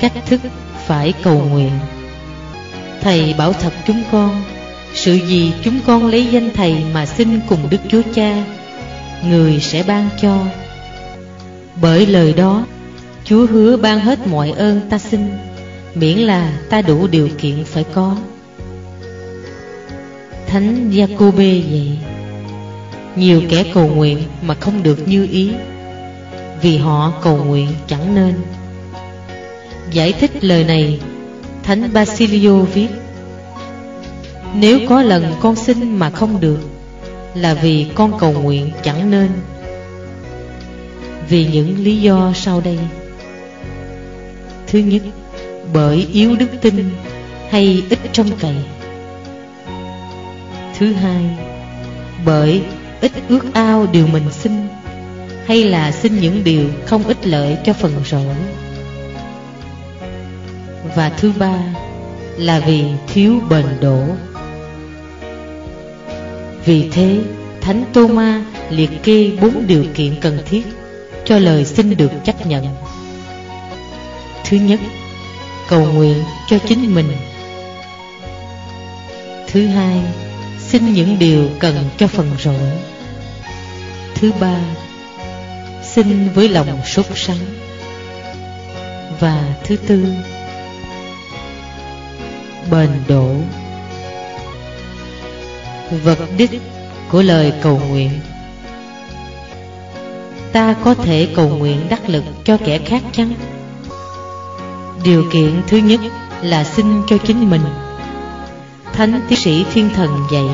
cách thức phải cầu nguyện. Thầy bảo thật chúng con, Sự gì chúng con lấy danh Thầy mà xin cùng Đức Chúa Cha, Người sẽ ban cho. Bởi lời đó, Chúa hứa ban hết mọi ơn ta xin, Miễn là ta đủ điều kiện phải có. Thánh Giacôbê vậy Nhiều kẻ cầu nguyện mà không được như ý, Vì họ cầu nguyện chẳng nên. Giải thích lời này. Thánh Basilio viết, Nếu có lần con xin mà không được, Là vì con cầu nguyện chẳng nên. Vì những lý do sau đây. Thứ nhất, Bởi yếu đức tin Hay ít trông cậy. Thứ hai, Bởi ít ước ao điều mình xin Hay là xin những điều không ích lợi cho phần rỗi. Và thứ ba Là vì thiếu bền đổ Vì thế, Thánh Tô Ma liệt kê bốn điều kiện cần thiết Cho lời xin được chấp nhận. Thứ nhất, Cầu nguyện cho chính mình. Thứ hai, Xin những điều cần cho phần rỗi. Thứ ba, Xin với lòng sốt sắng. Và thứ tư Bền đổ. Vật đích của lời cầu nguyện. Ta có thể cầu nguyện đắc lực cho kẻ khác chăng? Điều kiện thứ nhất là xin cho chính mình. Thánh tiến sĩ thiên thần dạy,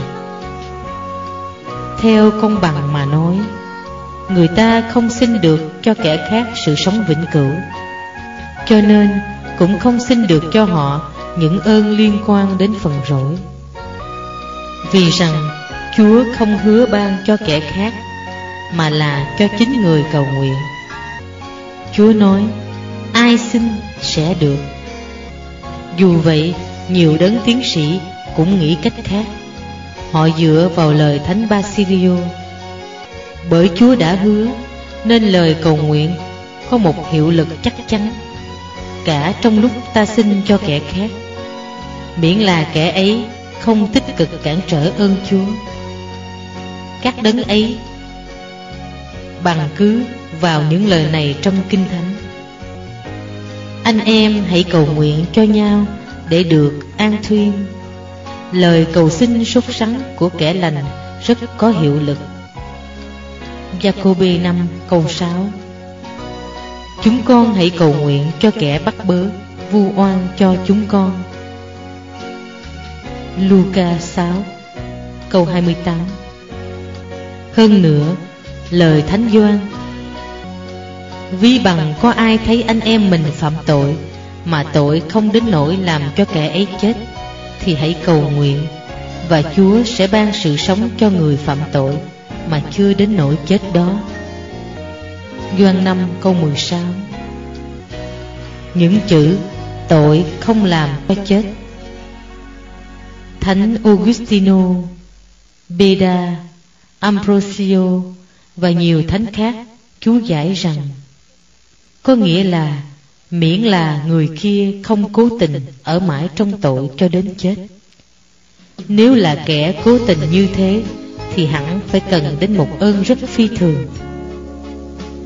Theo công bằng mà nói, Người ta không xin được cho kẻ khác sự sống vĩnh cửu. Cho nên cũng không xin được cho họ những ơn liên quan đến phần rỗi. Vì rằng Chúa không hứa ban cho kẻ khác, Mà là cho chính người cầu nguyện. Chúa nói, Ai xin sẽ được. Dù vậy, nhiều đấng tiến sĩ cũng nghĩ cách khác. Họ dựa vào lời Thánh Basilio. Bởi Chúa đã hứa, Nên lời cầu nguyện có một hiệu lực chắc chắn. Cả trong lúc ta xin cho kẻ khác Miễn là kẻ ấy không tích cực cản trở ơn Chúa. Các đấng ấy Bằng cứ vào những lời này trong Kinh Thánh. Anh em hãy cầu nguyện cho nhau để được an thuyên. Lời cầu xin sốt sắng của kẻ lành rất có hiệu lực. Jacobi 5 câu 6 Chúng con hãy cầu nguyện cho kẻ bắt bớ, Vu oan cho chúng con. Luca 6 câu 28 Hơn nữa, lời Thánh Doan Vì bằng có ai thấy anh em mình phạm tội Mà tội không đến nỗi làm cho kẻ ấy chết, thì hãy cầu nguyện và Chúa sẽ ban sự sống cho người phạm tội mà chưa đến nỗi chết đó. Doan 5 câu 16 Những chữ tội không làm cho chết Thánh Augustino, Beda, Ambrosio và nhiều thánh khác chú giải rằng có nghĩa là Miễn là người kia không cố tình Ở mãi trong tội cho đến chết. Nếu là kẻ cố tình như thế Thì hẳn phải cần đến một ơn rất phi thường.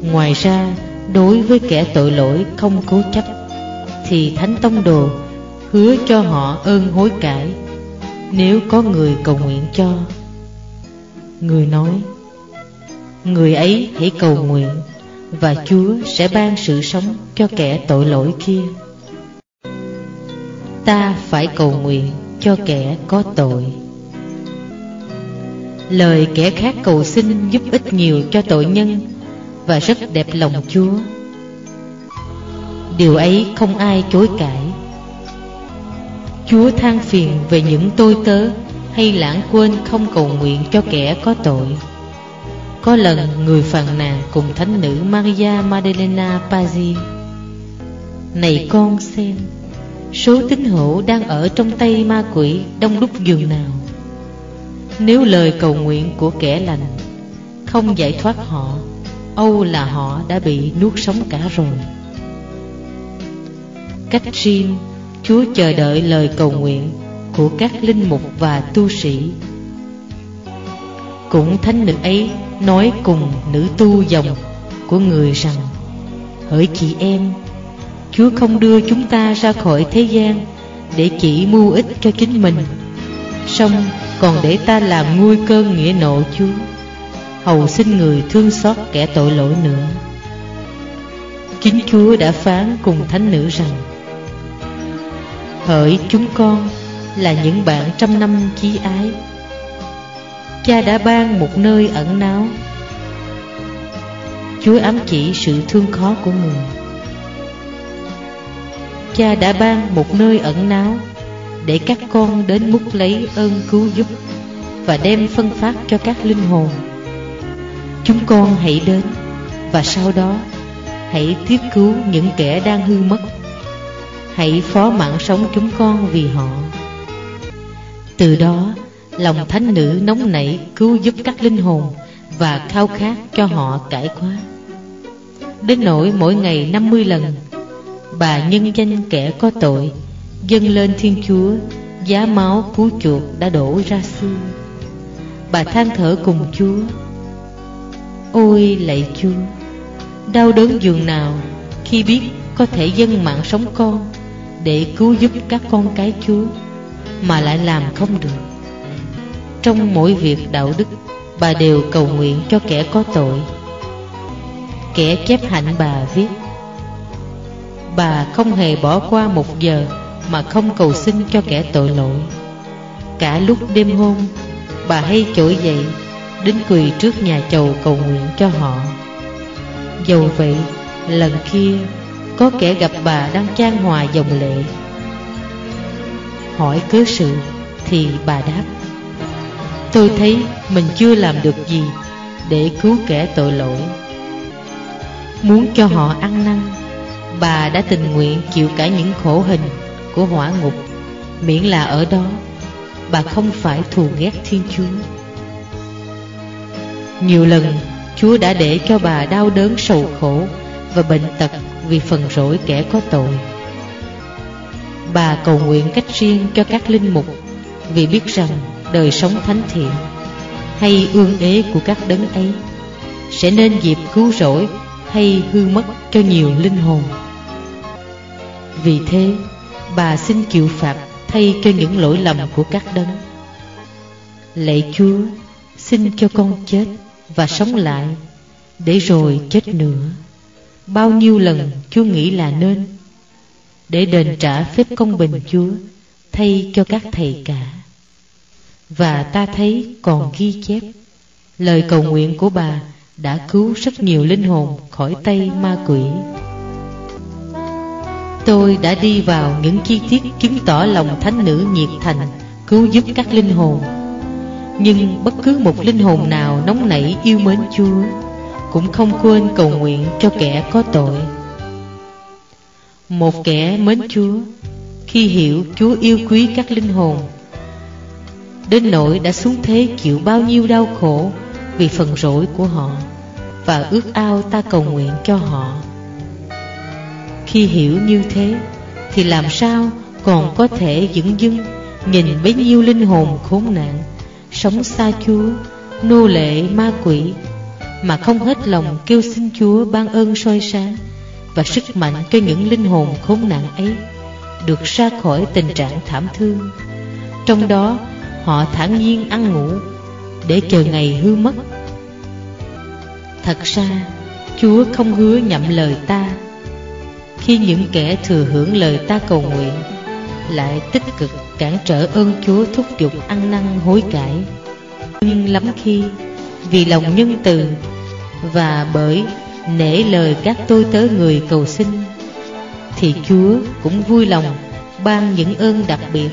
Ngoài ra Đối với kẻ tội lỗi không cố chấp Thì Thánh Tông Đồ Hứa cho họ ơn hối cải. Nếu có người cầu nguyện cho, Người nói, Người ấy hãy cầu nguyện và Chúa sẽ ban sự sống cho kẻ tội lỗi kia. Ta phải cầu nguyện cho kẻ có tội. Lời kẻ khác cầu xin giúp ích nhiều cho tội nhân và rất đẹp lòng Chúa. Điều ấy không ai chối cãi. Chúa than phiền về những tôi tớ, hay lãng quên không cầu nguyện cho kẻ có tội. Có lần người phàn nàn cùng thánh nữ Maria Maddalena Pazzi. Này con xem, Số tín hữu đang ở trong tay ma quỷ đông đúc giường nào? Nếu lời cầu nguyện của kẻ lành Không giải thoát họ, Âu là họ đã bị nuốt sống cả rồi. Cách riêng Chúa chờ đợi lời cầu nguyện Của các linh mục và tu sĩ. Cũng thánh nữ ấy Nói cùng nữ tu dòng Của người rằng, Hỡi chị em, Chúa không đưa chúng ta ra khỏi thế gian Để chỉ mưu ích cho chính mình. Xong còn để ta làm nguôi cơn nghĩa nộ Chúa. Hầu xin người thương xót kẻ tội lỗi nữa. Chính Chúa đã phán cùng thánh nữ rằng Hỡi chúng con là những bạn trăm năm chí ái. Cha đã ban một nơi ẩn náu. Chúa ám chỉ sự thương khó của người Cha đã ban một nơi ẩn náu Để các con đến múc lấy ơn cứu giúp Và đem phân phát cho các linh hồn. Chúng con hãy đến Và sau đó Hãy tiếp cứu những kẻ đang hư mất. Hãy phó mạng sống chúng con vì họ. Từ đó, Lòng thánh nữ nóng nảy cứu giúp các linh hồn Và khao khát cho họ cải hóa Đến nỗi mỗi ngày 50 lần, Bà nhân danh kẻ có tội, Dâng lên Thiên Chúa, Giá máu cứu chuộc đã đổ ra xương. Bà than thở cùng Chúa, Ôi lạy Chúa, Đau đớn dường nào Khi biết có thể dâng mạng sống con để cứu giúp các con cái Chúa Mà lại làm không được. Trong mỗi việc đạo đức, Bà đều cầu nguyện cho kẻ có tội. Kẻ chép hạnh bà viết, Bà không hề bỏ qua một giờ Mà không cầu xin cho kẻ tội lỗi. Cả lúc đêm hôm, Bà hay trỗi dậy, Đến quỳ trước nhà chầu cầu nguyện cho họ. Dầu vậy, Lần kia có kẻ gặp bà đang trang hòa dòng lệ. Hỏi cớ sự, Thì bà đáp. Tôi thấy mình chưa làm được gì Để cứu kẻ tội lỗi. Muốn cho họ ăn năn, Bà đã tình nguyện chịu cả những khổ hình Của hỏa ngục. Miễn là ở đó, Bà không phải thù ghét Thiên Chúa. Nhiều lần, Chúa đã để cho bà đau đớn sầu khổ Và bệnh tật vì phần rỗi kẻ có tội. Bà cầu nguyện cách riêng cho các linh mục, Vì biết rằng đời sống thánh thiện Hay ương ế của các đấng ấy Sẽ nên dịp cứu rỗi hay hư mất cho nhiều linh hồn. Vì thế, bà xin chịu phạt thay cho những lỗi lầm của các đấng. Lạy Chúa, xin cho con chết và sống lại Để rồi chết nữa. Bao nhiêu lần Chúa nghĩ là nên Để đền trả phép công bình Chúa, Thay cho các thầy cả Và ta thấy còn ghi chép, Lời cầu nguyện của bà đã cứu rất nhiều linh hồn khỏi tay ma quỷ. Tôi đã đi vào những chi tiết chứng tỏ lòng thánh nữ nhiệt thành cứu giúp các linh hồn. Nhưng bất cứ một linh hồn nào nóng nảy yêu mến Chúa cũng không quên cầu nguyện cho kẻ có tội. Một kẻ mến Chúa khi hiểu Chúa yêu quý các linh hồn đến nỗi đã xuống thế chịu bao nhiêu đau khổ vì phần rỗi của họ và ước ao ta cầu nguyện cho họ. Khi hiểu như thế thì làm sao còn có thể dững dưng nhìn bấy nhiêu linh hồn khốn nạn sống xa Chúa, nô lệ ma quỷ mà không hết lòng kêu xin Chúa ban ơn soi sáng và sức mạnh cho những linh hồn khốn nạn ấy được ra khỏi tình trạng thảm thương. Trong đó, họ thản nhiên ăn ngủ để chờ ngày hư mất. Thật ra, Chúa không hứa nhậm lời ta. Khi những kẻ thừa hưởng lời ta cầu nguyện, Lại tích cực cản trở ơn Chúa thúc giục ăn năn hối cải. Nhưng lắm khi, Vì lòng nhân từ và bởi nể lời các tôi tớ người cầu xin Thì Chúa cũng vui lòng ban những ơn đặc biệt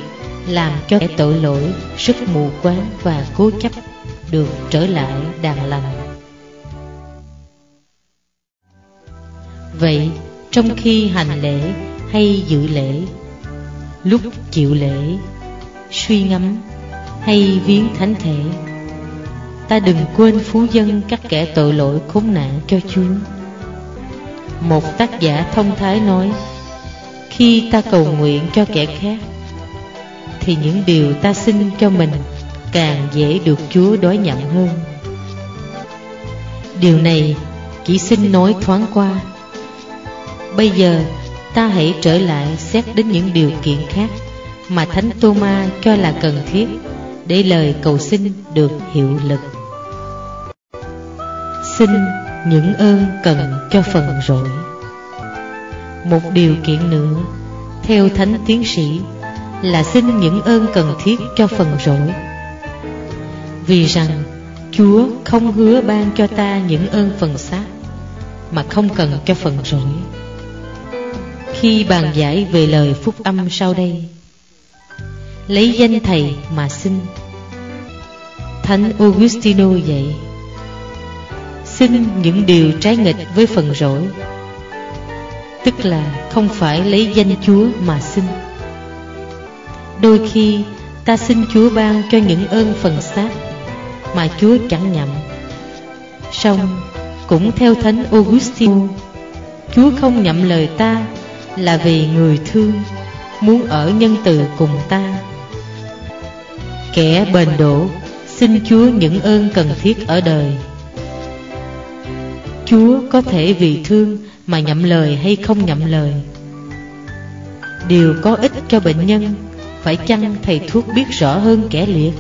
Làm cho kẻ tội lỗi, rất mù quáng và cố chấp Được trở lại đàn lành. Vậy trong khi hành lễ hay dự lễ Lúc chịu lễ Suy ngẫm hay viếng thánh thể Ta đừng quên phú dân các kẻ tội lỗi khốn nạn cho Chúa. Một tác giả thông thái nói, Khi ta cầu nguyện cho kẻ khác, Thì những điều ta xin cho mình Càng dễ được Chúa đối nhận hơn. Điều này chỉ xin nói thoáng qua. Bây giờ, ta hãy trở lại xét đến những điều kiện khác Mà Thánh Tô-ma cho là cần thiết. Để lời cầu xin được hiệu lực. Xin những ơn cần cho phần rỗi. Một điều kiện nữa, Theo Thánh Tiến sĩ, Là xin những ơn cần thiết cho phần rỗi. Vì rằng, Chúa không hứa ban cho ta những ơn phần xác, Mà không cần cho phần rỗi. Khi bàn giải về lời phúc âm sau đây Lấy danh Thầy mà xin. Thánh Augustino dạy, Xin những điều trái nghịch với phần rỗi, Tức là không phải lấy danh Chúa mà xin. Đôi khi, ta xin Chúa ban cho những ơn phần xác mà Chúa chẳng nhậm. Song cũng theo Thánh Augustine Chúa không nhậm lời ta là vì người thương Muốn ở nhân từ cùng ta. Kẻ bền đổ, Xin Chúa những ơn cần thiết ở đời. Chúa có thể vì thương mà nhậm lời hay không nhậm lời. Điều có ích cho bệnh nhân, Phải chăng thầy thuốc biết rõ hơn kẻ liệt?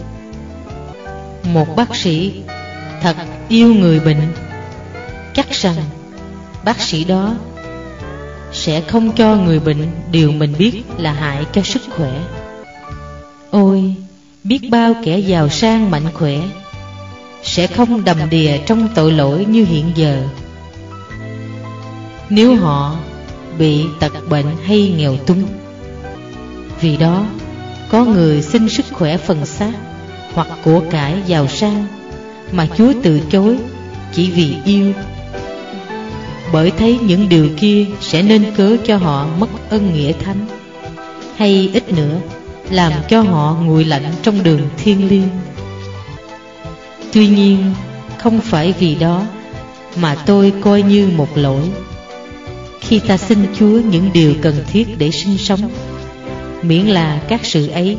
Một bác sĩ thật yêu người bệnh, chắc rằng bác sĩ đó sẽ không cho người bệnh điều mình biết là hại cho sức khỏe. Ôi biết bao kẻ giàu sang mạnh khỏe sẽ không đầm đìa trong tội lỗi như hiện giờ nếu họ bị tật bệnh hay nghèo túng vì đó có người xin sức khỏe phần xác hoặc của cải giàu sang mà Chúa từ chối chỉ vì yêu. Bởi thấy những điều kia sẽ nên cớ cho họ mất ân nghĩa thánh, hay ít nữa làm cho họ nguội lạnh trong đường thiên liêng. Tuy nhiên, không phải vì đó mà tôi coi như một lỗi. Khi ta xin Chúa những điều cần thiết để sinh sống, miễn là các sự ấy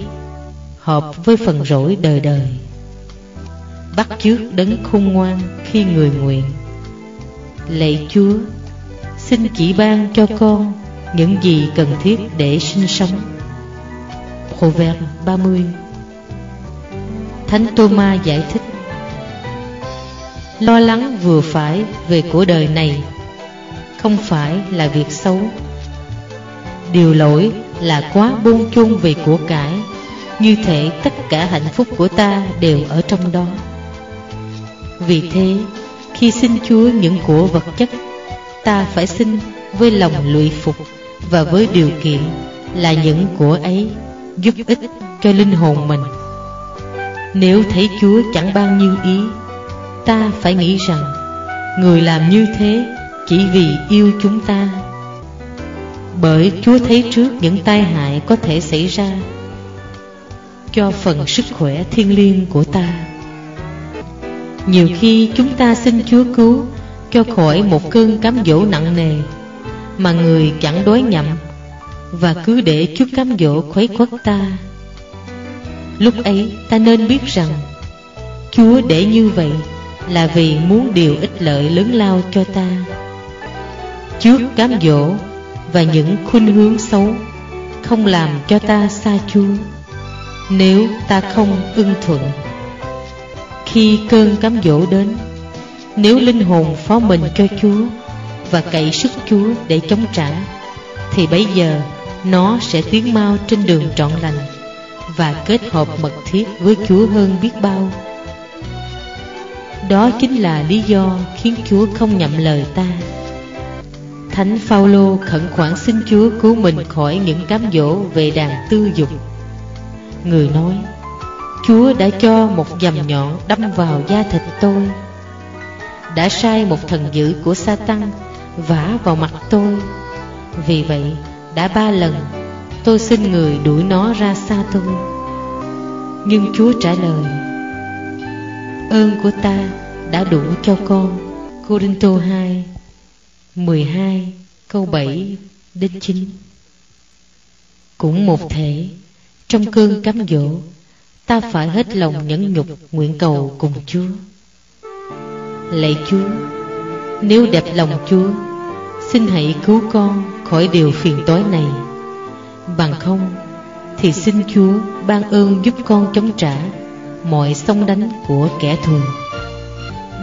hợp với phần rỗi đời đời bắt chước đấng khôn ngoan khi người nguyện lạy chúa xin chỉ ban cho con những gì cần thiết để sinh sống Proverbe 30 Thánh Thomas giải thích, Lo lắng vừa phải về của đời này Không phải là việc xấu. Điều lỗi là quá buông chung về của cải, như thể tất cả hạnh phúc của ta đều ở trong đó. Vì thế, khi xin Chúa những của vật chất, Ta phải xin với lòng lụy phục Và với điều kiện là những của ấy giúp ích cho linh hồn mình. Nếu thấy Chúa chẳng ban như ý, Ta phải nghĩ rằng Người làm như thế chỉ vì yêu chúng ta. Bởi Chúa thấy trước những tai hại có thể xảy ra cho phần sức khỏe thiên liêng của ta. Nhiều khi chúng ta xin Chúa cứu Cho khỏi một cơn cám dỗ nặng nề Mà người chẳng đối nhậm và cứ để Chúa cám dỗ khuấy khuất ta. Lúc ấy, ta nên biết rằng, Chúa để như vậy Là vì muốn điều ích lợi lớn lao cho ta. Trước cám dỗ Và những khuynh hướng xấu Không làm cho ta xa Chúa, nếu ta không ưng thuận. Khi cơn cám dỗ đến, Nếu linh hồn phó mình cho Chúa Và cậy sức Chúa để chống trả, Thì bây giờ nó sẽ tiến mau trên đường trọn lành Và kết hợp mật thiết với Chúa hơn biết bao. Đó chính là lý do khiến Chúa không nhậm lời ta. Thánh Phaolô khẩn khoản xin Chúa cứu mình khỏi những cám dỗ về đàn tư dục. Người nói, Chúa đã cho một dầm nhọn đâm vào da thịt tôi, Đã sai một thần dữ của Satan vả vào mặt tôi. Vì vậy đã ba lần. Tôi xin người đuổi nó ra xa tôi. Nhưng Chúa trả lời, Ơn của ta đã đủ cho con. Corinto 2 12 câu 7 đến 9 Cũng một thể, Trong cơn cám dỗ, Ta phải hết lòng nhẫn nhục nguyện cầu cùng Chúa. Lạy Chúa, Nếu đẹp lòng Chúa, Xin hãy cứu con khỏi điều phiền tối này. Bằng không, Thì xin Chúa ban ơn giúp con chống trả Mọi sông đánh của kẻ thù.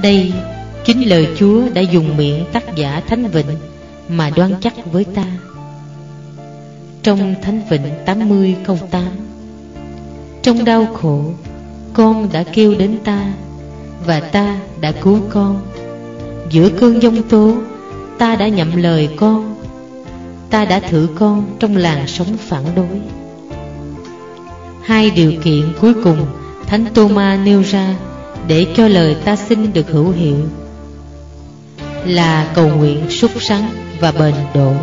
Đây chính lời Chúa đã dùng miệng tác giả Thánh Vịnh Mà đoan chắc với ta. Trong Thánh Vịnh 80 câu 8 Trong đau khổ, Con đã kêu đến ta Và ta đã cứu con. Giữa cơn giông tố, Ta đã nhậm lời con Ta đã thử con trong làn sóng phản đối. Hai điều kiện cuối cùng Thánh Tô-ma nêu ra Để cho lời ta xin được hữu hiệu Là cầu nguyện súc sắng và bền độ.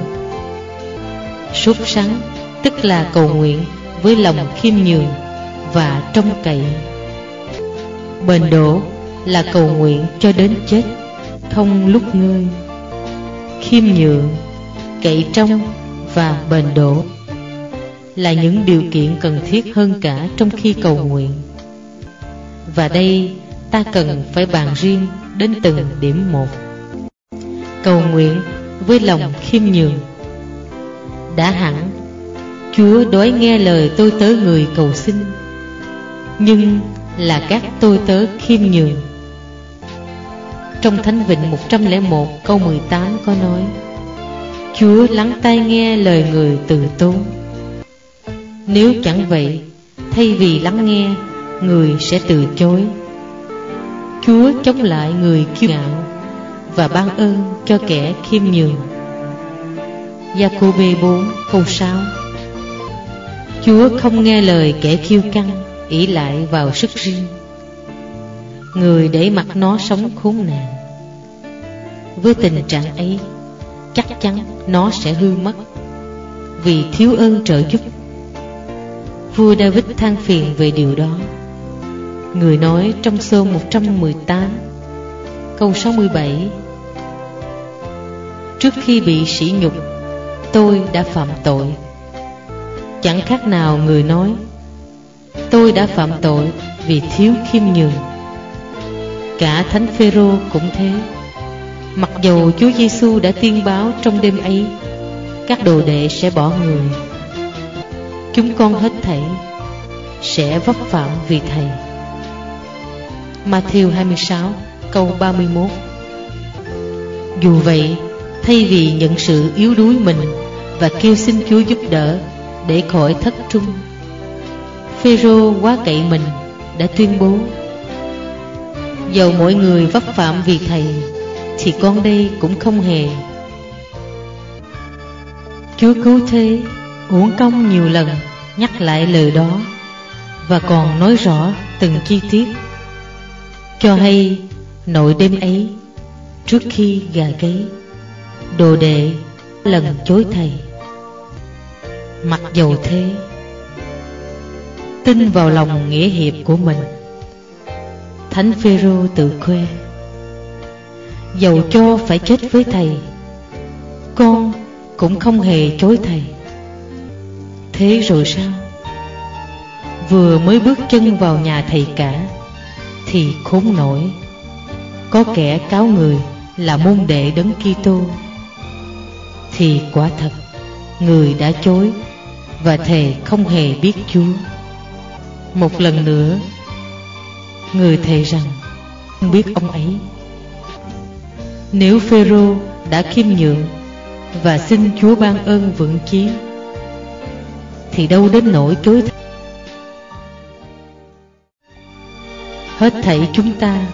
Súc sắng tức là cầu nguyện với lòng khiêm nhường và trông cậy. Bền độ là cầu nguyện cho đến chết Không lúc ngơi. Khiêm nhường, cậy trong và bền độ Là những điều kiện cần thiết hơn cả trong khi cầu nguyện. Và đây, ta cần phải bàn riêng đến từng điểm một. Cầu nguyện với lòng khiêm nhường. Đã hẳn, Chúa đói nghe lời tôi tớ người cầu xin, Nhưng là các tôi tớ khiêm nhường. Trong Thánh Vịnh 101 câu 18 có nói Chúa lắng tai nghe lời người từ tốn. Nếu chẳng vậy, Thay vì lắng nghe, Người sẽ từ chối. Chúa chống lại người kiêu ngạo Và ban ơn cho kẻ khiêm nhường. Giacôbê 4 câu 6 Chúa không nghe lời kẻ kiêu căng, ỷ lại vào sức riêng. Người để mặc nó sống khốn nạn. Với tình trạng ấy Chắc chắn nó sẽ hư mất. Vì thiếu ơn trợ giúp. Vua David than phiền về điều đó. Người nói trong số 118 Câu 67 Trước khi bị sỉ nhục, Tôi đã phạm tội. Chẳng khác nào người nói, Tôi đã phạm tội vì thiếu khiêm nhường. Cả Thánh Phêrô cũng thế. Mặc dầu Chúa Giêsu đã tiên báo trong đêm ấy, Các đồ đệ sẽ bỏ người. Chúng con hết thảy Sẽ vấp phạm vì Thầy. Matthew 26 câu 31 Dù vậy, Thay vì nhận sự yếu đuối mình Và kêu xin Chúa giúp đỡ Để khỏi thất trung, Phêrô quá cậy mình Đã tuyên bố, Dầu mỗi người vấp phạm vì Thầy thì con đây cũng không hề. Chúa cứu thế Uổng công nhiều lần, Nhắc lại lời đó, Và còn nói rõ từng chi tiết. Cho hay, nội đêm ấy, Trước khi gà gáy, Đồ đệ lần chối thầy. Mặc dầu thế, Tin vào lòng nghĩa hiệp của mình. Thánh Phêrô tự khoe Dầu cho phải chết với thầy, Con cũng không hề chối thầy. Thế rồi sao? Vừa mới bước chân vào nhà thầy cả, Thì khốn nổi, Có kẻ cáo người là môn đệ đấng Kitô. Thì quả thật, Người đã chối Và thề không hề biết Chúa Một lần nữa, Người thề rằng, Không biết ông ấy nếu Phêrô đã khiêm nhượng Và xin Chúa ban ơn vững chí, Thì đâu đến nỗi chối th... Hết thảy chúng ta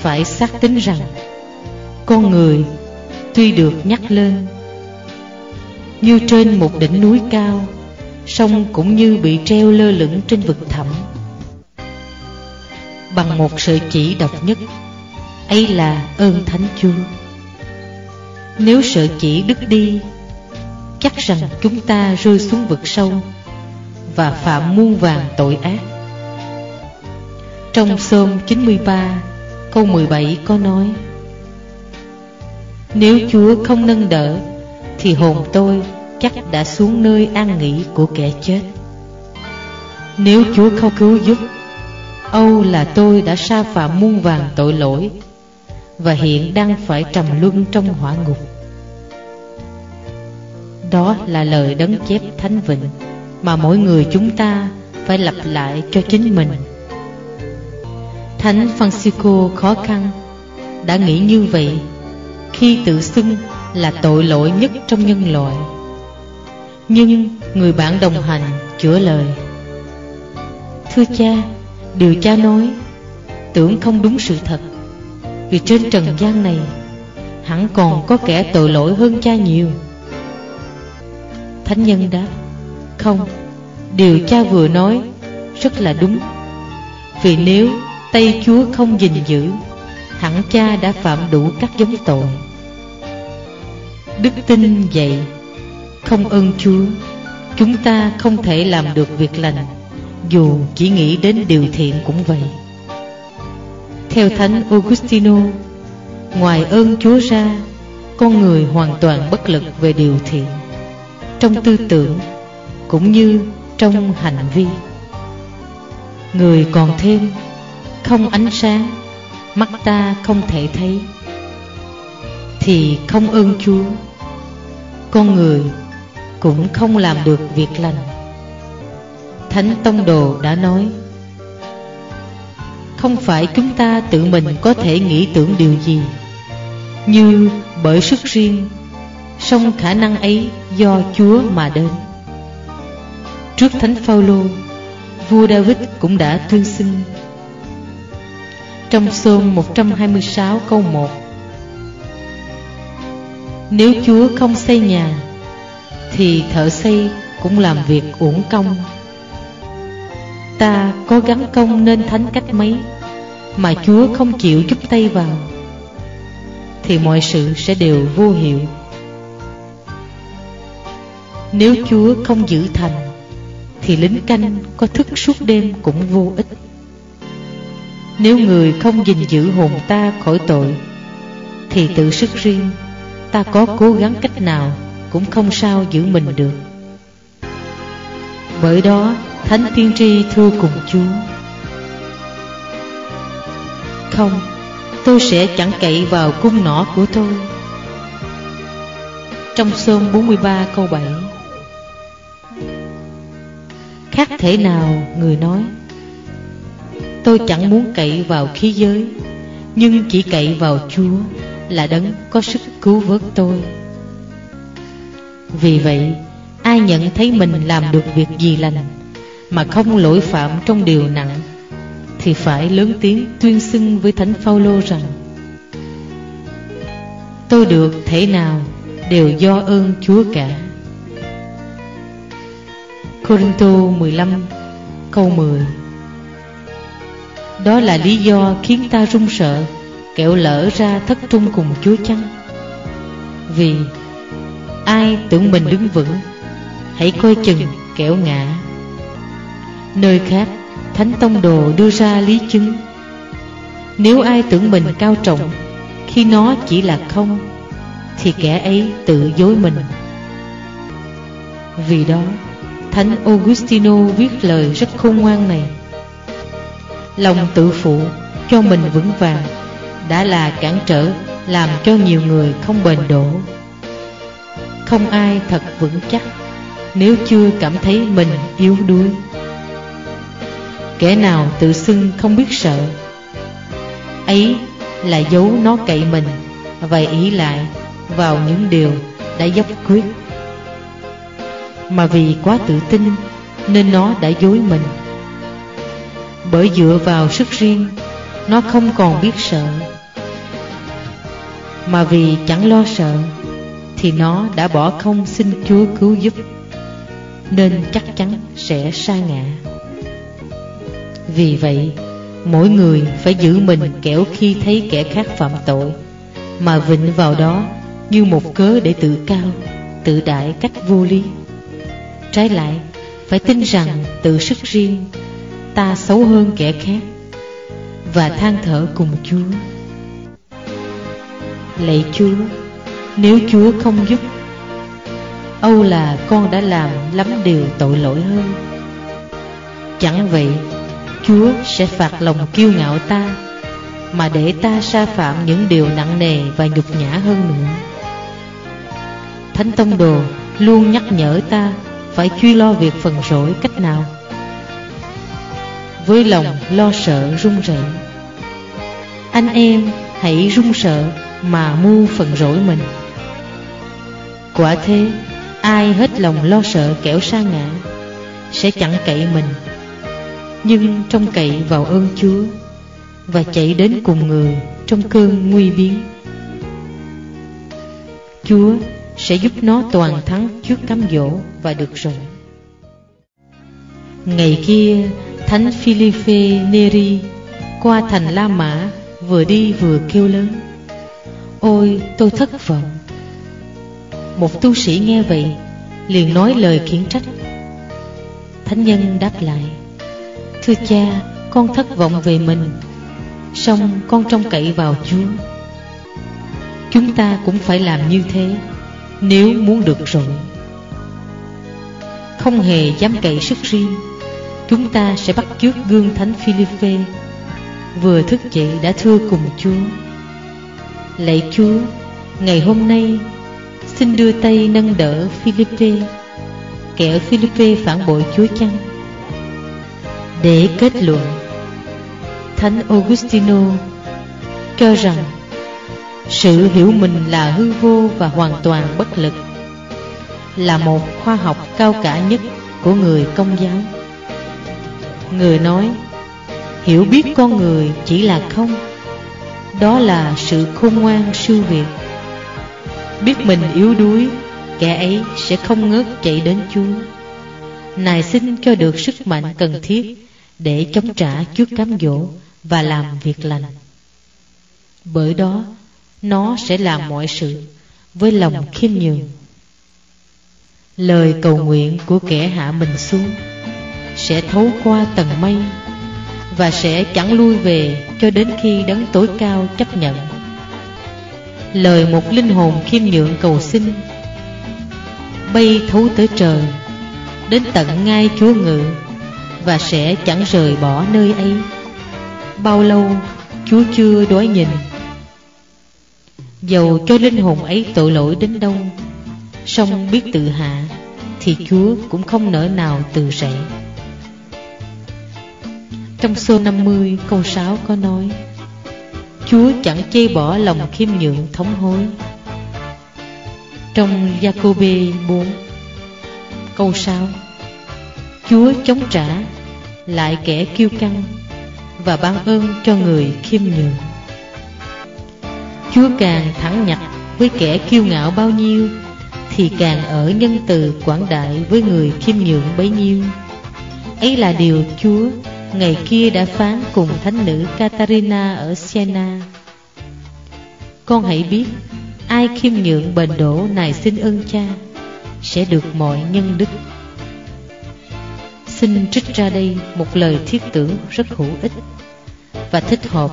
Phải xác tính rằng Con người tuy được nhắc lên Như trên một đỉnh núi cao song cũng như bị treo lơ lửng trên vực thẳm, Bằng một sự chỉ độc nhất ấy là ơn Thánh Chúa. Nếu sợ chỉ đứt đi, Chắc rằng chúng ta rơi xuống vực sâu Và phạm muôn vàng tội ác. Trong Psalm 93 câu 17 có nói, Nếu Chúa không nâng đỡ, Thì hồn tôi chắc đã xuống nơi an nghỉ của kẻ chết. Nếu Chúa không cứu giúp, Âu là tôi đã sa phạm muôn vàng tội lỗi. Và hiện đang phải trầm luân trong hỏa ngục. Đó là lời đấng chép thánh vịnh Mà mỗi người chúng ta phải lặp lại cho chính mình. Thánh Francisco khó khăn Đã nghĩ như vậy Khi tự xưng là tội lỗi nhất trong nhân loại. Nhưng người bạn đồng hành chữa lời. Thưa cha, điều cha nói Tưởng không đúng sự thật. Vì trên trần gian này Hẳn còn có kẻ tội lỗi hơn cha nhiều. Thánh nhân đáp Không, điều cha vừa nói rất là đúng. Vì nếu tay Chúa không gìn giữ Hẳn cha đã phạm đủ các giống tội. Đức tin vậy Không ơn Chúa Chúng ta không thể làm được việc lành Dù chỉ nghĩ đến điều thiện cũng vậy. Theo Thánh Augustino, Ngoài ơn Chúa ra, Con người hoàn toàn bất lực về điều thiện. Trong tư tưởng Cũng như trong hành vi. Người còn thêm, Không ánh sáng, Mắt ta không thể thấy. Thì không ơn Chúa, Con người Cũng không làm được việc lành. Thánh Tông Đồ đã nói không phải chúng ta tự mình có thể nghĩ tưởng điều gì. Như bởi sức riêng, song khả năng ấy do Chúa mà đến. Trước Thánh Phaolô, vua David cũng đã thương xin Trong Psalm 126 câu 1 Nếu Chúa không xây nhà, Thì thợ xây cũng làm việc uổng công. Ta có gắn công nên thánh cách mấy, Mà Chúa không chịu giúp tay vào, Thì mọi sự sẽ đều vô hiệu. Nếu Chúa không giữ thành, thì lính canh có thức suốt đêm cũng vô ích. Nếu người không gìn giữ hồn ta khỏi tội, Thì tự sức riêng, Ta có cố gắng cách nào Cũng không sao giữ mình được. Bởi đó Thánh tiên tri thưa cùng Chúa. Không, Tôi sẽ chẳng cậy vào cung nỏ của tôi. Trong Psalm 43 câu 7 Khác thể nào người nói, Tôi chẳng muốn cậy vào khí giới, Nhưng chỉ cậy vào Chúa Là đấng có sức cứu vớt tôi. Vì vậy, Ai nhận thấy mình làm được việc gì lành mà không lỗi phạm trong điều nặng, Thì phải lớn tiếng tuyên xưng với Thánh Phaolô rằng, Tôi được thể nào đều do ơn Chúa cả. Corinto 15 câu 10 Đó là lý do khiến ta run sợ Kẹo lỡ ra thất trung cùng Chúa chăng? Vì ai tưởng mình đứng vững, Hãy coi chừng kẻo ngã. Nơi khác, Thánh Tông Đồ đưa ra lý chứng. Nếu ai tưởng mình cao trọng, Khi nó chỉ là không, Thì kẻ ấy tự dối mình. Vì đó, Thánh Augustino viết lời rất khôn ngoan này. Lòng tự phụ, cho mình vững vàng, Đã là cản trở, làm cho nhiều người không bền đổ. Không ai thật vững chắc, Nếu chưa cảm thấy mình yếu đuối. Kẻ nào tự xưng không biết sợ, Ấy là dấu nó cậy mình, Và ý lại vào những điều đã dốc quyết. Mà vì quá tự tin Nên nó đã dối mình. Bởi dựa vào sức riêng, Nó không còn biết sợ. Mà vì chẳng lo sợ, Thì nó đã bỏ không xin Chúa cứu giúp, Nên chắc chắn sẽ sa ngã. Vì vậy, Mỗi người phải giữ mình kẻo khi thấy kẻ khác phạm tội, Mà vịnh vào đó như một cớ để tự cao, Tự đại cách vô lý. Trái lại, Phải tin rằng tự sức riêng, Ta xấu hơn kẻ khác, Và than thở cùng Chúa. Lạy Chúa, Nếu Chúa không giúp, Âu là con đã làm lắm điều tội lỗi hơn. Chẳng vậy Chúa sẽ phạt lòng kiêu ngạo ta, Mà để ta sa phạm những điều nặng nề và nhục nhã hơn nữa. Thánh Tông Đồ luôn nhắc nhở ta Phải truy lo việc phần rỗi cách nào. Với lòng lo sợ run rẩy, Anh em hãy run sợ mà mu phần rỗi mình. Quả thế, Ai hết lòng lo sợ kẻo sa ngã Sẽ chẳng cậy mình nhưng trông cậy vào ơn Chúa Và chạy đến cùng người Trong cơn nguy biến. Chúa sẽ giúp nó toàn thắng trước cám dỗ và được rồi Ngày kia, Thánh Philippe Neri Qua thành La Mã Vừa đi vừa kêu lớn, Ôi, tôi thất vọng. Một tu sĩ nghe vậy Liền nói lời khiển trách. Thánh nhân đáp lại Thưa cha, Con thất vọng về mình. Song con trông cậy vào Chúa. Chúng ta cũng phải làm như thế, Nếu muốn được rồi. Không hề dám cậy sức riêng. Chúng ta sẽ bắt chước gương Thánh Philippe Vừa thức dậy đã thưa cùng Chúa. Lạy Chúa, Ngày hôm nay, Xin đưa tay nâng đỡ Philippe Kẻ Philippe phản bội Chúa chăng? Để kết luận. Thánh Augustino cho rằng Sự hiểu mình là hư vô và hoàn toàn bất lực Là một khoa học cao cả nhất của người công giáo. Người nói, Hiểu biết con người chỉ là không, Đó là sự khôn ngoan siêu việt. Biết mình yếu đuối, Kẻ ấy sẽ không ngớt chạy đến Chúa. Nài xin cho được sức mạnh cần thiết để chống trả trước cám dỗ Và làm việc lành. Bởi đó, Nó sẽ làm mọi sự Với lòng khiêm nhường. Lời cầu nguyện của kẻ hạ mình xuống Sẽ thấu qua tầng mây Và sẽ chẳng lui về Cho đến khi đấng tối cao chấp nhận. Lời một linh hồn khiêm nhượng cầu xin Bay thấu tới trời, Đến tận ngay Chúa ngự. Và sẽ chẳng rời bỏ nơi ấy. Bao lâu, Chúa chưa đói nhìn. Dầu cho linh hồn ấy tội lỗi đến đâu, song biết tự hạ, Thì Chúa cũng không nỡ nào từ rẽ. Trong số 50 câu 6 có nói, Chúa chẳng chê bỏ lòng khiêm nhượng thống hối. Trong Jacobe 4 Câu 6 Chúa chống trả lại kẻ kiêu căng Và ban ơn cho người khiêm nhường Chúa càng thẳng nhặt với kẻ kiêu ngạo bao nhiêu Thì càng ở nhân từ quảng đại với người khiêm nhượng bấy nhiêu Ấy là điều Chúa ngày kia đã phán cùng thánh nữ Catarina ở Siena. Con hãy biết, ai khiêm nhượng bền đổ này xin ơn cha, sẽ được mọi nhân đức. Xin trích ra đây một lời thiết tưởng rất hữu ích và thích hợp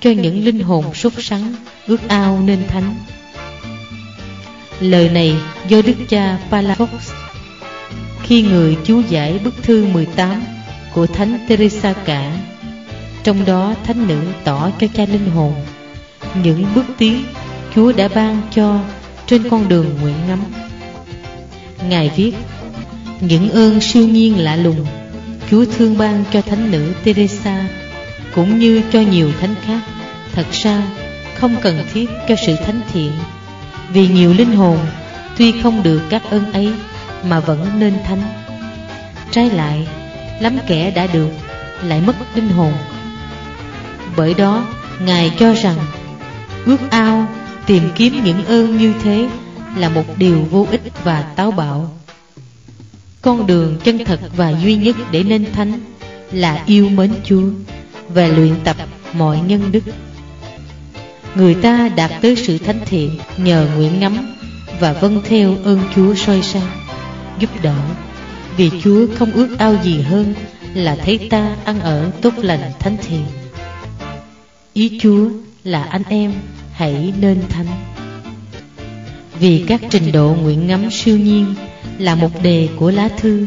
cho những linh hồn sốt sắng, ước ao nên thánh. Lời này do Đức cha Palafox, khi người chú giải bức thư 18 của Thánh Teresa cả, Trong đó Thánh Nữ tỏ cho cha linh hồn Những bước tiến Chúa đã ban cho trên con đường nguyện ngắm Ngài viết những ơn siêu nhiên lạ lùng, Chúa thương ban cho Thánh Nữ Teresa, Cũng như cho nhiều thánh khác. Thật ra, không cần thiết cho sự thánh thiện, Vì nhiều linh hồn Tuy không được các ơn ấy Mà vẫn nên thánh. Trái lại, lắm kẻ đã được lại mất linh hồn. Bởi đó, ngài cho rằng, ước ao tìm kiếm những ơn như thế là một điều vô ích và táo bạo con đường chân thật và duy nhất để nên thánh là yêu mến chúa và luyện tập mọi nhân đức. Người ta đạt tới sự thánh thiện nhờ nguyện ngắm và vâng theo ơn chúa soi sáng, giúp đỡ. Vì Chúa không ước ao gì hơn Là thấy ta ăn ở tốt lành thánh thiện. Ý Chúa là anh em, hãy nên thánh. Vì các trình độ nguyện ngắm siêu nhiên là một đề của lá thư,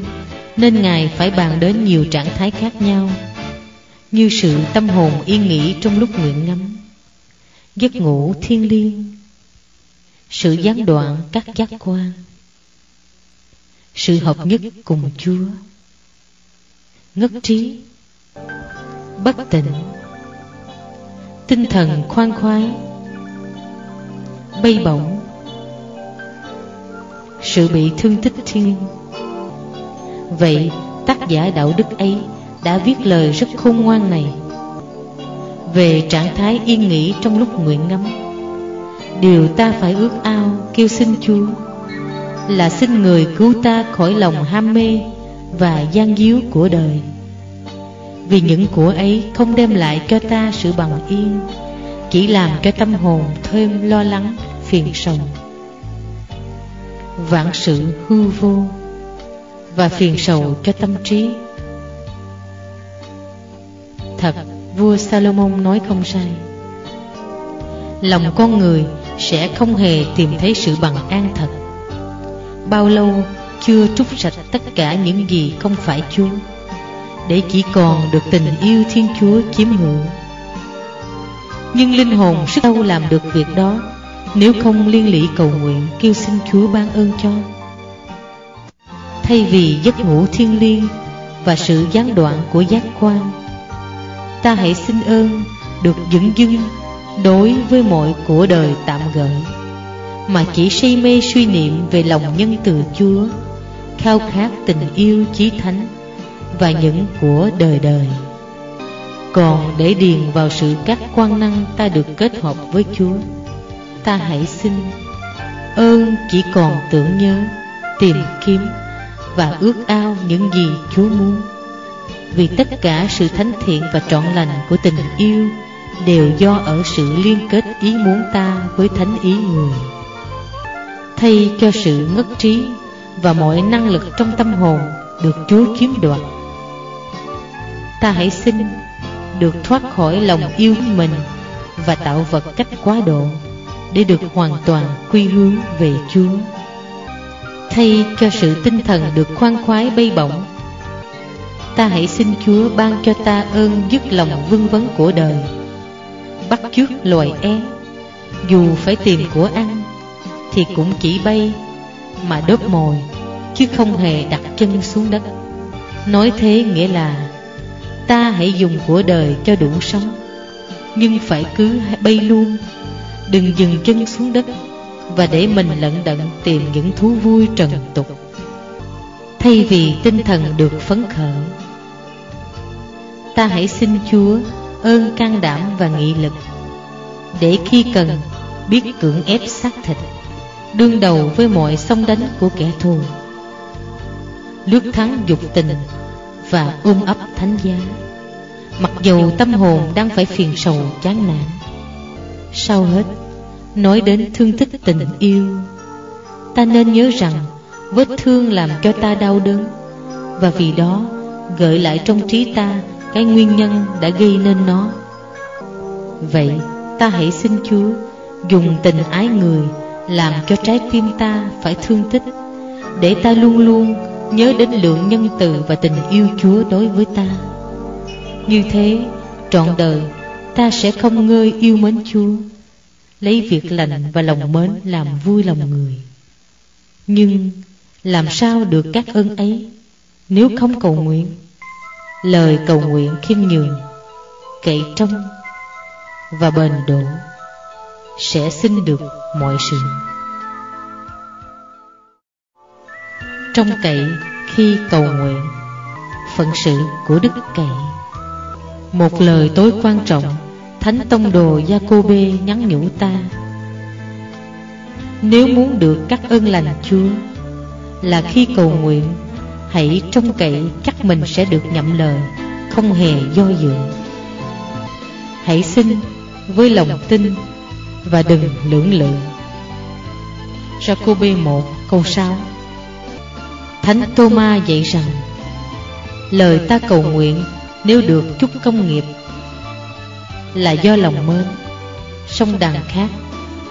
Nên Ngài phải bàn đến nhiều trạng thái khác nhau, Như sự tâm hồn yên nghỉ trong lúc nguyện ngắm, Giấc ngủ thiên liêng, Sự gián đoạn các giác quan, Sự hợp nhất cùng Chúa, Ngất trí, Bất tỉnh Tinh thần khoan khoái, Bay bổng sự bị thương tích thiên. Vậy tác giả đạo đức ấy Đã viết lời rất khôn ngoan này. Về trạng thái yên nghỉ trong lúc nguyện ngắm, Điều ta phải ước ao kêu xin Chúa Là xin người cứu ta khỏi lòng ham mê Và gian díu của đời. Vì những của ấy không đem lại cho ta sự bằng yên, Chỉ làm cho tâm hồn thêm lo lắng, phiền sầu vạn sự hư vô và phiền sầu cho tâm trí. Thật, vua salomon nói không sai. Lòng con người sẽ không hề tìm thấy sự bằng an thật. Bao lâu chưa trút sạch tất cả những gì không phải chúa, để chỉ còn được tình yêu thiên chúa chiếm hữu nhưng linh hồn sức đâu làm được việc đó nếu không liên lỉ cầu nguyện, Kêu xin Chúa ban ơn cho. Thay vì giấc ngủ thiên liêng Và sự gián đoạn của giác quan, Ta hãy xin ơn Được dững dưng Đối với mọi của đời tạm gợi, Mà chỉ say mê suy niệm Về lòng nhân từ Chúa, Khao khát tình yêu chí thánh Và những của đời đời. Còn để điền vào sự các quan năng Ta được kết hợp với Chúa ta hãy xin. Ơn chỉ còn tưởng nhớ, tìm kiếm và ước ao những gì chúa muốn. Vì tất cả sự thánh thiện và trọn lành của tình yêu đều do ở sự liên kết ý muốn ta với thánh ý người. Thay cho sự ngất trí và mọi năng lực trong tâm hồn được chúa chiếm đoạt. Ta hãy xin được thoát khỏi lòng yêu mình và tạo vật cách quá độ để được hoàn toàn quy hướng về Chúa. Thay cho sự tinh thần được khoan khoái bay bổng, ta hãy xin Chúa ban cho ta ơn dứt lòng vương vấn của đời, bắt chước loài én, dù phải tìm của ăn, thì cũng chỉ bay mà đớp mồi, chứ không hề đặt chân xuống đất. Nói thế nghĩa là ta hãy dùng của đời cho đủ sống, nhưng phải cứ bay luôn Đừng dừng chân xuống đất Và để mình lận đận tìm những thú vui trần tục. Thay vì tinh thần được phấn khởi, Ta hãy xin Chúa ơn can đảm và nghị lực Để khi cần biết cưỡng ép xác thịt, Đương đầu với mọi sông đánh của kẻ thù. Lướt thắng dục tình và ôm ấp thánh giá. Mặc dầu tâm hồn đang phải phiền sầu chán nản sau hết, Nói đến thương tích tình yêu, Ta nên nhớ rằng Vết thương làm cho ta đau đớn, Và vì đó Gợi lại trong trí ta Cái nguyên nhân đã gây nên nó. Vậy ta hãy xin Chúa Dùng tình ái người Làm cho trái tim ta phải thương tích, Để ta luôn luôn Nhớ đến lượng nhân từ và tình yêu Chúa đối với ta. Như thế, trọn đời Ta sẽ không ngơi yêu mến Chúa. Lấy việc lành và lòng mến làm vui lòng người. Nhưng làm sao được các ơn ấy Nếu không cầu nguyện? Lời cầu nguyện khiêm nhường Cậy trong Và bền độ Sẽ xin được mọi sự. Trong cậy khi cầu nguyện, Phận sự của Đức Cậy, Một lời tối quan trọng Thánh Tông Đồ Jacobe nhắn nhủ ta, Nếu muốn được các ơn lành, Chúa, Là khi cầu nguyện, Hãy trông cậy chắc mình sẽ được nhậm lời, Không hề do dự. Hãy xin với lòng tin Và đừng lưỡng lự. Jacobe 1 câu 6 Thánh Thomas dạy rằng, Lời ta cầu nguyện, nếu được chút công nghiệp là do lòng mến song đằng khác,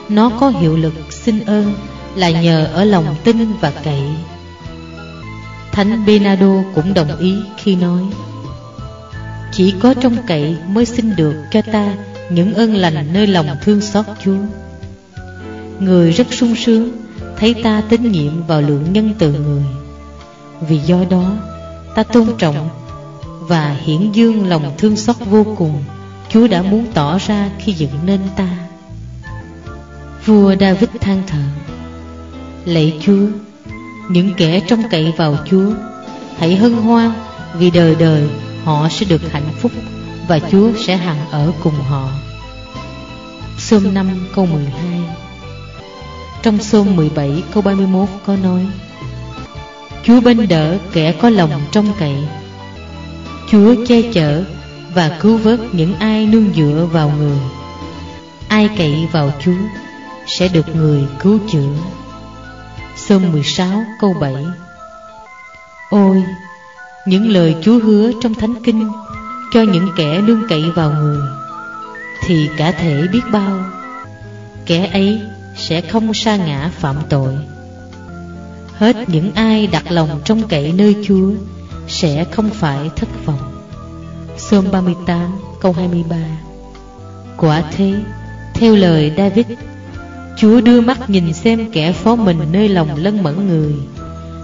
nó có hiệu lực xin ơn là nhờ ở lòng tin và cậy. Thánh Benado cũng đồng ý khi nói, Chỉ có trong cậy mới xin được cho ta những ơn lành nơi lòng thương xót Chúa. Người rất sung sướng, thấy ta tín nhiệm vào lượng nhân từ người. Vì do đó, ta tôn trọng và hiển dương lòng thương xót vô cùng. Chúa đã muốn tỏ ra khi dựng nên ta. Vua David than thở, Lạy Chúa, Những kẻ trông cậy vào Chúa, Hãy hân hoan Vì đời đời họ sẽ được hạnh phúc Và Chúa sẽ hằng ở cùng họ. Psalm 5 câu 12 Trong Psalm 17 câu 31 có nói, Chúa bên đỡ kẻ có lòng trông cậy, Chúa che chở và cứu vớt những ai nương dựa vào người. Ai cậy vào Chúa sẽ được người cứu chữa. Psalm 16 câu 7 Ôi, những lời Chúa hứa trong Thánh Kinh Cho những kẻ nương cậy vào người Thì cả thể biết bao Kẻ ấy sẽ không sa ngã phạm tội. Hết những ai đặt lòng trong cậy nơi Chúa Sẽ không phải thất vọng. Psalm 38 câu 23 Quả thế, theo lời David Chúa đưa mắt nhìn xem kẻ phó mình nơi lòng lân mẫn người.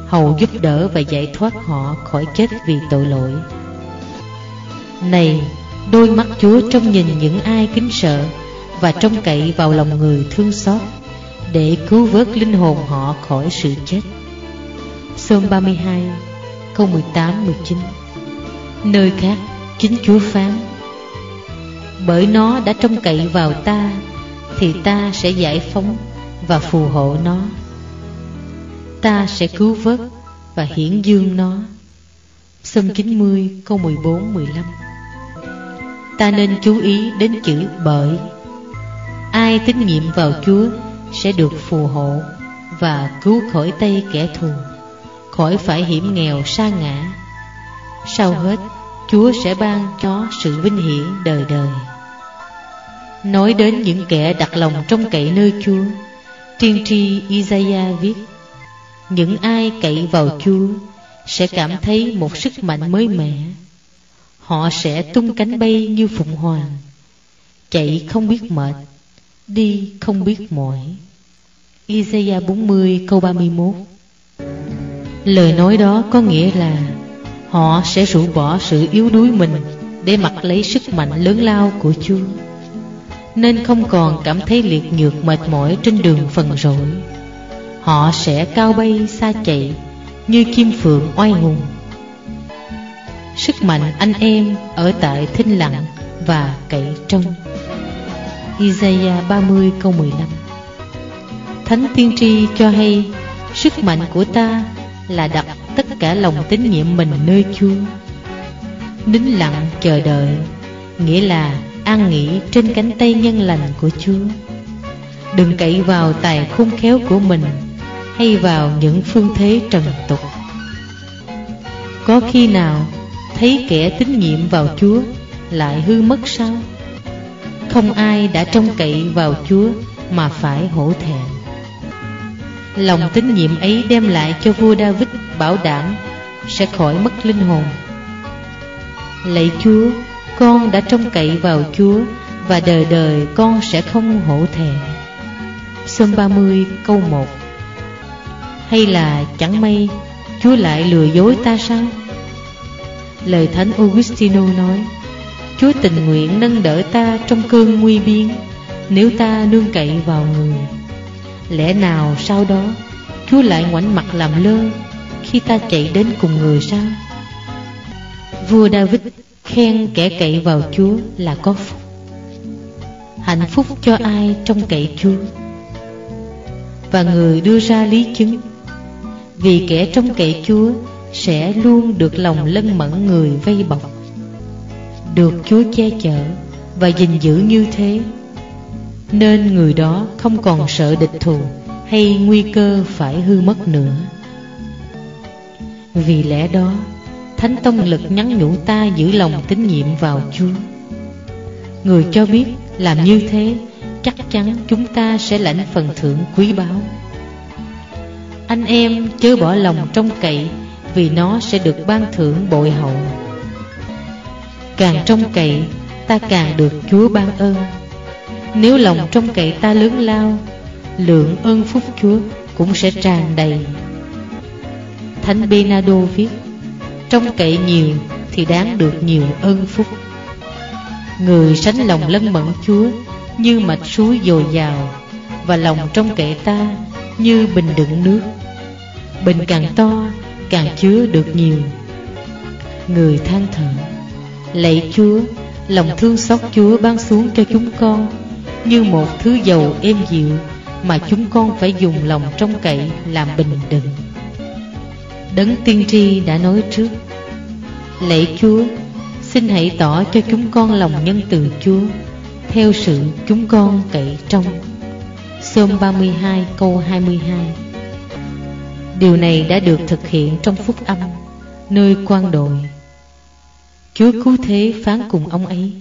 Hầu giúp đỡ và giải thoát họ khỏi chết vì tội lỗi. Này, đôi mắt Chúa trông nhìn những ai kính sợ Và trông cậy vào lòng người thương xót Để cứu vớt linh hồn họ khỏi sự chết. Psalm 32 câu 18-19 Nơi khác chính Chúa phán. Bởi nó đã trông cậy vào ta, thì ta sẽ giải phóng và phù hộ nó. Ta sẽ cứu vớt và hiển dương nó. Psalm 90 câu 14 15 Ta nên chú ý đến chữ bởi Ai tín nhiệm vào Chúa sẽ được phù hộ Và cứu khỏi tay kẻ thù, Khỏi phải hiểm nghèo sa ngã. Sau hết Chúa sẽ ban cho sự vinh hiển đời đời. Nói đến những kẻ đặt lòng trong cậy nơi Chúa, Tiên tri Isaiah viết, Những ai cậy vào Chúa Sẽ cảm thấy một sức mạnh mới mẻ. Họ sẽ tung cánh bay như phụng hoàng. Chạy không biết mệt, Đi không biết mỏi. Isaiah 40 câu 31 Lời nói đó có nghĩa là Họ sẽ rũ bỏ sự yếu đuối mình Để mặc lấy sức mạnh lớn lao của Chúa. Nên không còn cảm thấy liệt nhược mệt mỏi trên đường phần rỗi. Họ sẽ cao bay xa chạy Như kim phượng oai hùng. Sức mạnh anh em ở tại thinh lặng và cậy trông Isaiah 30 câu 15 Thánh tiên tri cho hay, Sức mạnh của ta là đặt tất cả lòng tín nhiệm mình nơi Chúa. Nín lặng chờ đợi, Nghĩa là an nghỉ trên cánh tay nhân lành của Chúa. Đừng cậy vào tài khôn khéo của mình Hay vào những phương thế trần tục. Có khi nào thấy kẻ tín nhiệm vào Chúa Lại hư mất sao? Không ai đã trông cậy vào Chúa Mà phải hổ thẹn. Lòng tín nhiệm ấy đem lại cho vua David bảo đảm Sẽ khỏi mất linh hồn. Lạy Chúa, con đã trông cậy vào Chúa Và đời đời con sẽ không hổ thẹn. Psalm 30 câu 1 Hay là chẳng may Chúa lại lừa dối ta sao? Lời Thánh Augustino nói, Chúa tình nguyện nâng đỡ ta trong cơn nguy biến Nếu ta nương cậy vào người. Lẽ nào sau đó, Chúa lại ngoảnh mặt làm lơ Khi ta chạy đến cùng người sao? Vua David Khen kẻ cậy vào Chúa là có phúc. Hạnh phúc cho ai trong cậy Chúa? Và người đưa ra lý chứng, Vì kẻ trong cậy Chúa Sẽ luôn được lòng lân mẫn người vây bọc. Được Chúa che chở Và gìn giữ như thế nên người đó không còn sợ địch thù Hay nguy cơ phải hư mất nữa. Vì lẽ đó, Thánh Tông Lực nhắn nhủ ta giữ lòng tín nhiệm vào Chúa. Người cho biết làm như thế, Chắc chắn chúng ta sẽ lãnh phần thưởng quý báu. Anh em chớ bỏ lòng trong cậy Vì nó sẽ được ban thưởng bội hậu. Càng trong cậy, ta càng được Chúa ban ơn. Nếu lòng trong cậy ta lớn lao, Lượng ơn phúc Chúa cũng sẽ tràn đầy. Thánh Bernardo viết Trong cậy nhiều thì đáng được nhiều ơn phúc. Người sánh lòng lân mẫn Chúa Như mạch suối dồi dào Và lòng trong kệ ta Như bình đựng nước. Bình càng to, Càng chứa được nhiều. Người than thở, Lạy Chúa, Lòng thương xót Chúa ban xuống cho chúng con. Như một thứ dầu êm dịu Mà chúng con phải dùng lòng trong cậy Làm bình đựng. Đấng tiên tri đã nói trước, Lạy Chúa, Xin hãy tỏ cho chúng con lòng nhân từ Chúa Theo sự chúng con cậy trong. Psalm 32 câu 22 Điều này đã được thực hiện trong phúc âm, Nơi quan đội Chúa cứu thế phán cùng ông ấy.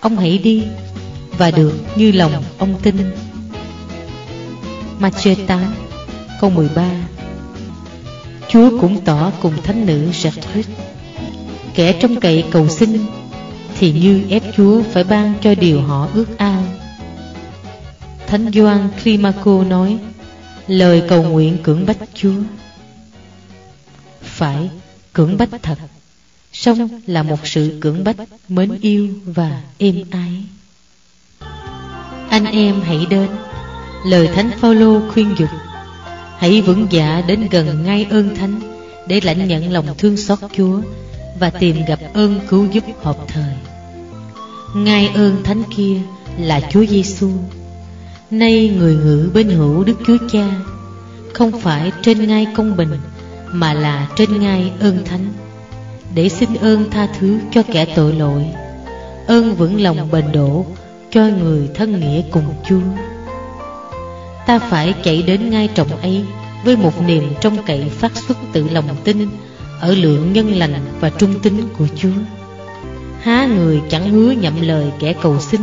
Ông hãy đi. Và được như lòng ông tin. Matthew 8 câu 13 Chúa cũng tỏ cùng thánh nữ Gertrude Kẻ trong cậy cầu xin Thì như ép Chúa phải ban cho điều họ ước ao. Thánh Doan Climaco nói, Lời cầu nguyện cưỡng bách Chúa. Phải cưỡng bách thật, song là một sự cưỡng bách mến yêu và êm ái anh em hãy đến. Lời thánh phaolô khuyên dục hãy vững dạ đến gần ngay ơn thánh để lãnh nhận lòng thương xót chúa và tìm gặp ơn cứu giúp hợp thời. Ngay ơn thánh kia là chúa giêsu nay người ngự bên hữu đức chúa cha không phải trên ngai công bình mà là trên ngai ơn thánh. Để xin ơn tha thứ cho kẻ tội lỗi, ơn vững lòng bền đổ cho người thân nghĩa cùng Chúa. Ta phải chạy đến ngay trọng ấy với một niềm trong cậy phát xuất tự lòng tin ở lượng nhân lành và trung tín của Chúa. Há người chẳng hứa nhậm lời kẻ cầu xin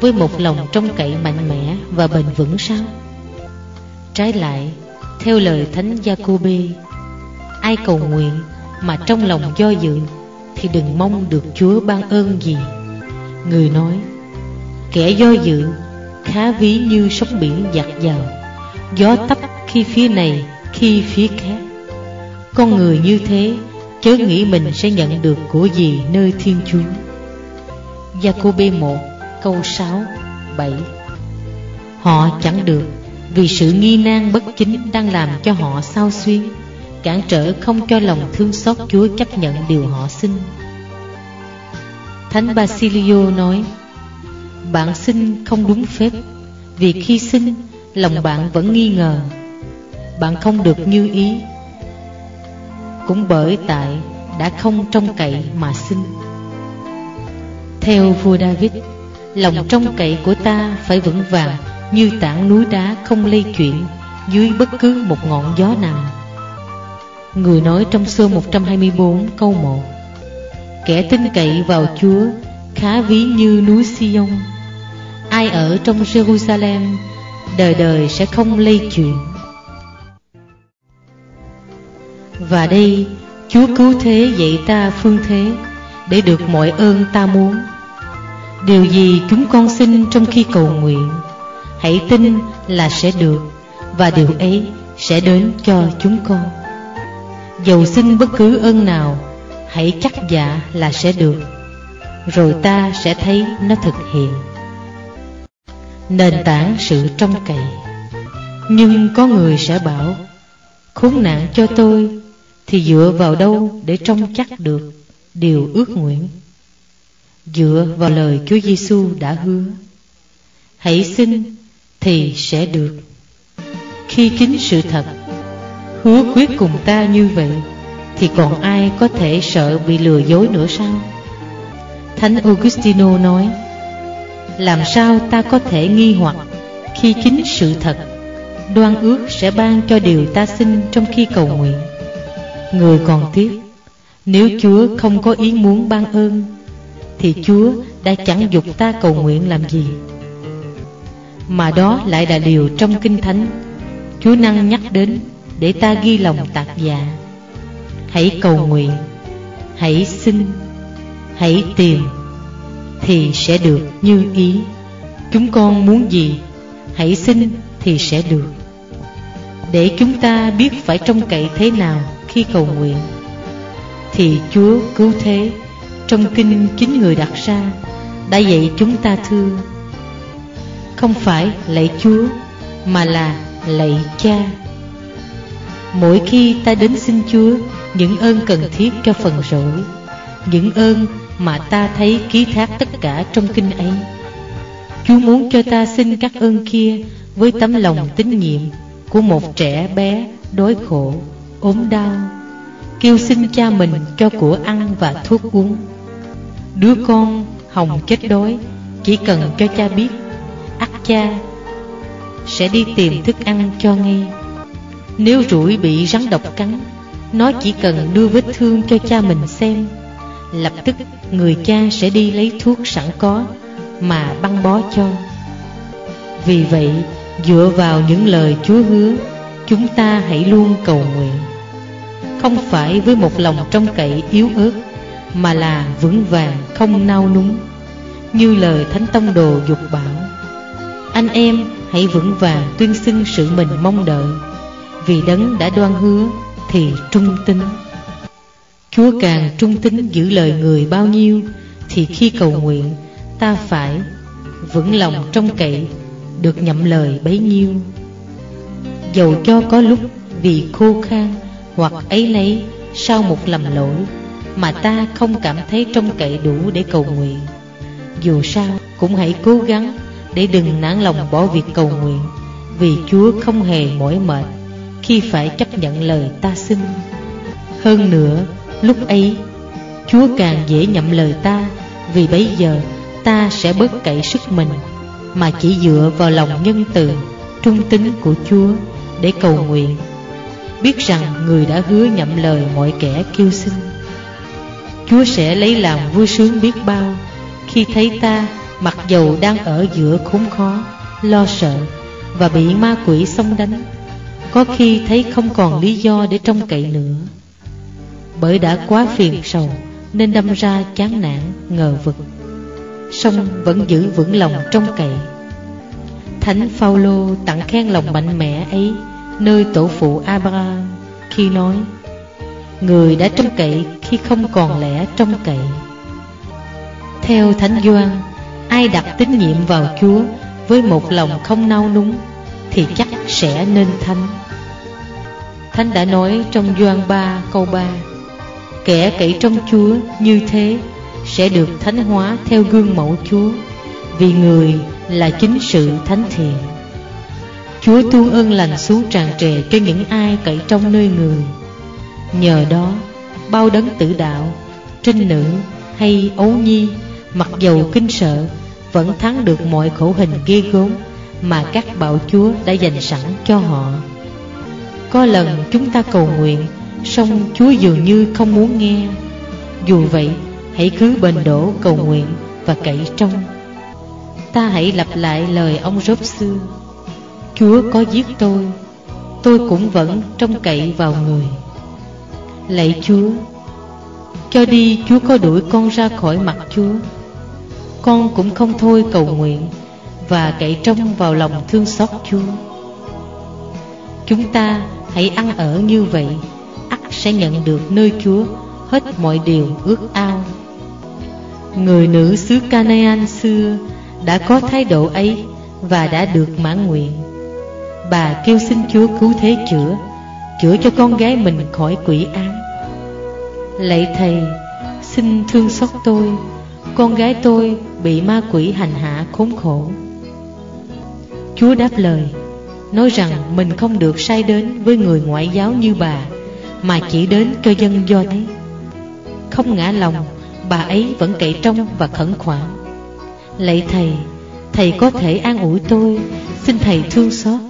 với một lòng trong cậy mạnh mẽ và bền vững sao? Trái lại theo lời thánh Giacôbê ai cầu nguyện mà trong lòng do dự thì đừng mong được Chúa ban ơn gì. Người nói, kẻ do dự khá ví như sóng biển giặt vào gió tấp khi phía này, khi phía khác. Con người như thế chớ nghĩ mình sẽ nhận được của gì nơi Thiên Chúa. Gia-cô-bê 1 câu 6, 7 Họ chẳng được vì sự nghi nan bất chính đang làm cho họ sao xuyên cản trở không cho lòng thương xót Chúa chấp nhận điều họ xin. Thánh Basilio nói, bạn xin không đúng phép, vì khi xin, lòng bạn vẫn nghi ngờ. Bạn không được như ý, cũng bởi tại đã không trông cậy mà xin. Theo vua David, lòng trông cậy của ta phải vững vàng như tảng núi đá không lay chuyển dưới bất cứ một ngọn gió nào. Người nói trong xưa 124 câu 1 Kẻ tin cậy vào Chúa khá ví như núi Siôn. Ai ở trong Jerusalem, đời đời sẽ không lây chuyện Và đây, Chúa cứu thế dạy ta phương thế Để được mọi ơn ta muốn. Điều gì chúng con xin trong khi cầu nguyện, Hãy tin là sẽ được, Và điều ấy sẽ đến cho chúng con. Dầu xin bất cứ ơn nào, Hãy chắc dạ là sẽ được. Rồi ta sẽ thấy nó thực hiện. Nền tảng sự trông cậy. Nhưng có người sẽ bảo, Khốn nạn cho tôi, Thì dựa vào đâu để trông chắc được Điều ước nguyện? Dựa vào lời Chúa Giêsu đã hứa, Hãy xin thì sẽ được. Khi kính sự thật hứa quyết cùng ta như vậy, Thì còn ai có thể sợ bị lừa dối nữa sao? Thánh Augustino nói, Làm sao ta có thể nghi hoặc Khi chính sự thật, Đoan ước sẽ ban cho điều ta xin trong khi cầu nguyện? Người còn tiếc, Nếu Chúa không có ý muốn ban ơn, Thì Chúa đã chẳng dục ta cầu nguyện làm gì. Mà đó lại là điều trong Kinh Thánh. Chúa năng nhắc đến để ta ghi lòng tạc dạ. Hãy cầu nguyện, Hãy xin Hãy tìm Thì sẽ được như ý. Chúng con muốn gì, Hãy xin thì sẽ được. Để chúng ta biết phải trông cậy thế nào khi cầu nguyện, Thì Chúa cứu thế. Trong kinh chính người đặt ra, Đã dạy chúng ta thưa Không phải lạy Chúa, Mà là lạy cha. Mỗi khi ta đến xin Chúa, Những ơn cần thiết cho phần rỗi, Những ơn mà ta thấy ký thác tất cả trong kinh ấy. Chúa muốn cho ta xin các ơn kia Với tấm lòng tín nhiệm Của một trẻ bé đói khổ, ốm đau Kêu xin cha mình cho của ăn và thuốc uống. Đứa con hồng chết đói Chỉ cần cho cha biết ắt cha sẽ đi tìm thức ăn cho ngay. Nếu rủi bị rắn độc cắn Nó chỉ cần đưa vết thương cho cha mình xem. Lập tức người cha sẽ đi lấy thuốc sẵn có Mà băng bó cho. Vì vậy, dựa vào những lời Chúa hứa, Chúng ta hãy luôn cầu nguyện. Không phải với một lòng trong cậy yếu ớt, Mà là vững vàng, không nao núng, Như lời Thánh Tông Đồ dục bảo. Anh em, hãy vững vàng tuyên xưng sự mình mong đợi. Vì đấng đã đoan hứa thì trung tín. Chúa càng trung tín giữ lời người bao nhiêu Thì khi cầu nguyện ta phải vững lòng trong cậy Được nhậm lời bấy nhiêu Dầu cho có lúc vì khô khan Hoặc ấy nấy sau một lầm lỗi Mà ta không cảm thấy trong cậy đủ để cầu nguyện Dù sao cũng hãy cố gắng để đừng nản lòng bỏ việc cầu nguyện vì Chúa không hề mỏi mệt khi phải chấp nhận lời ta xin. Hơn nữa, lúc ấy Chúa càng dễ nhậm lời ta vì bây giờ ta sẽ bớt cậy sức mình mà chỉ dựa vào lòng nhân từ, trung tín của Chúa để cầu nguyện. Biết rằng người đã hứa nhậm lời mọi kẻ kêu xin. Chúa sẽ lấy làm vui sướng biết bao khi thấy ta Mặc dầu đang ở giữa khốn khó Lo sợ Và bị ma quỷ xông đánh Có khi thấy không còn lý do để trông cậy nữa bởi đã quá phiền sầu, Nên đâm ra chán nản, ngờ vực. Song vẫn giữ vững lòng trong cậy. Thánh Phaolô tặng khen lòng mạnh mẽ ấy, Nơi tổ phụ Abraham, Khi nói, Người đã trông cậy khi không còn lẽ trông cậy. Theo Thánh Doan Ai đặt tín nhiệm vào Chúa Với một lòng không nao núng, Thì chắc sẽ nên thánh. Thánh đã nói trong Doan 3 câu 3 Kẻ cậy trong Chúa như thế Sẽ được thánh hóa theo gương mẫu Chúa Vì người là chính sự thánh thiện Chúa tuôn ơn lành xuống tràn trề cho những ai cậy trong nơi người Nhờ đó bao đấng tử đạo Trinh nữ hay ấu nhi Mặc dầu kinh sợ vẫn thắng được mọi khổ hình ghê gớm mà các bạo chúa đã dành sẵn cho họ. Có lần chúng ta cầu nguyện, song Chúa dường như không muốn nghe. Dù vậy, hãy cứ bền đổ cầu nguyện và cậy trong. Ta hãy lặp lại lời ông rốt xưa. Chúa có giết tôi, tôi cũng vẫn trông cậy vào người. Lạy Chúa, cho đi Chúa có đuổi con ra khỏi mặt Chúa con cũng không thôi cầu nguyện và cậy trông vào lòng thương xót Chúa. Chúng ta hãy ăn ở như vậy, sẽ nhận được nơi Chúa hết mọi điều ước ao. Người nữ xứ Canaan xưa đã có thái độ ấy và đã được mãn nguyện. Bà kêu xin Chúa cứu thế chữa, chữa cho con gái mình khỏi quỷ ám. Lạy Thầy, xin thương xót tôi, con gái tôi bị ma quỷ hành hạ khốn khổ Chúa đáp lời Nói rằng mình không được sai đến với người ngoại giáo như bà mà chỉ đến cho dân do thế. Không ngã lòng, Bà ấy vẫn cậy trong và khẩn khoản. Lạy Thầy Thầy có thể an ủi tôi, Xin Thầy thương xót.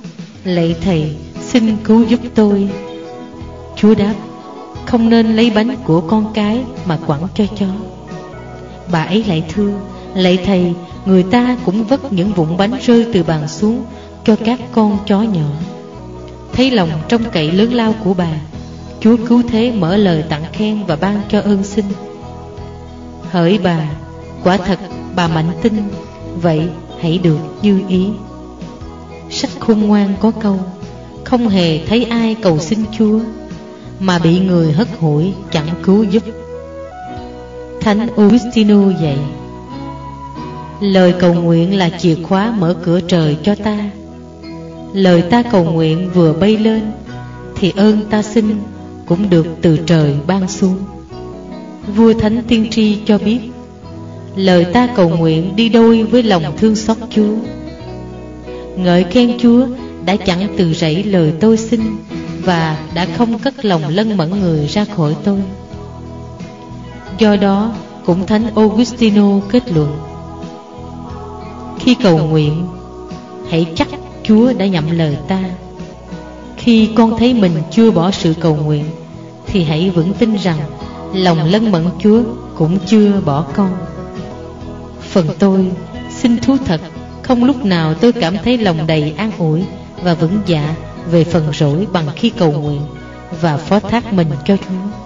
Lạy Thầy, xin cứu giúp tôi. Chúa đáp, Không nên lấy bánh của con cái Mà quẳng cho chó. Bà ấy lại thưa, Lạy thầy, Người ta cũng vất những vụn bánh rơi từ bàn xuống Cho các con chó nhỏ. Thấy lòng trong cậy lớn lao của bà Chúa cứu thế mở lời tặng khen và ban cho ơn sinh Hỡi bà, Quả thật bà mạnh tin, Vậy hãy được như ý. Sách khôn ngoan có câu, Không hề thấy ai cầu xin Chúa, Mà bị người hất hủi chẳng cứu giúp. Thánh Augustino dạy, Lời cầu nguyện là chìa khóa mở cửa trời cho ta. Lời ta cầu nguyện vừa bay lên, Thì ơn ta xin cũng được từ trời ban xuống. Vua Thánh Tiên Tri cho biết, Lời ta cầu nguyện đi đôi với lòng thương xót Chúa. Ngợi khen Chúa đã chẳng từ rẫy lời tôi xin Và đã không cất lòng lân mẫn người ra khỏi tôi. Do đó, cũng Thánh Augustino kết luận, Khi cầu nguyện, Hãy chắc Chúa đã nhậm lời ta. Khi con thấy mình chưa bỏ sự cầu nguyện thì hãy vững tin rằng Lòng lân mẫn Chúa cũng chưa bỏ con. Phần tôi, xin thú thật, Không lúc nào tôi cảm thấy lòng đầy an ủi Và vững dạ về phần rỗi bằng khi cầu nguyện Và phó thác mình cho Chúa.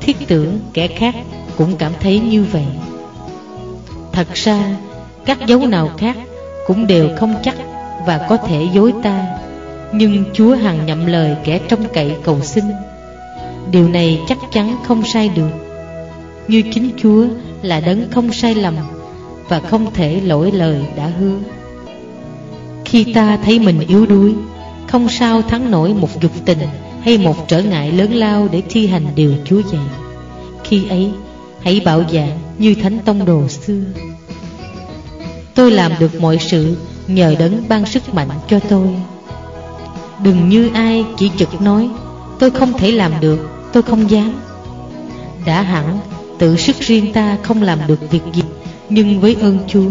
Thiết tưởng kẻ khác cũng cảm thấy như vậy. Thật ra, các dấu nào khác cũng đều không chắc và có thể dối ta, Nhưng Chúa hằng nhậm lời kẻ trông cậy cầu xin. Điều này chắc chắn không sai được. Như chính Chúa là đấng không sai lầm Và không thể lỗi lời đã hứa. Khi ta thấy mình yếu đuối Không sao thắng nổi một dục tình Hay một trở ngại lớn lao để thi hành điều Chúa dạy. Khi ấy hãy bảo dạng như thánh tông đồ xưa. Tôi làm được mọi sự nhờ đấng ban sức mạnh cho tôi. Đừng như ai chỉ trực nói Tôi không thể làm được, tôi không dám. Đã hẳn, tự sức riêng ta không làm được việc gì, Nhưng với ơn Chúa,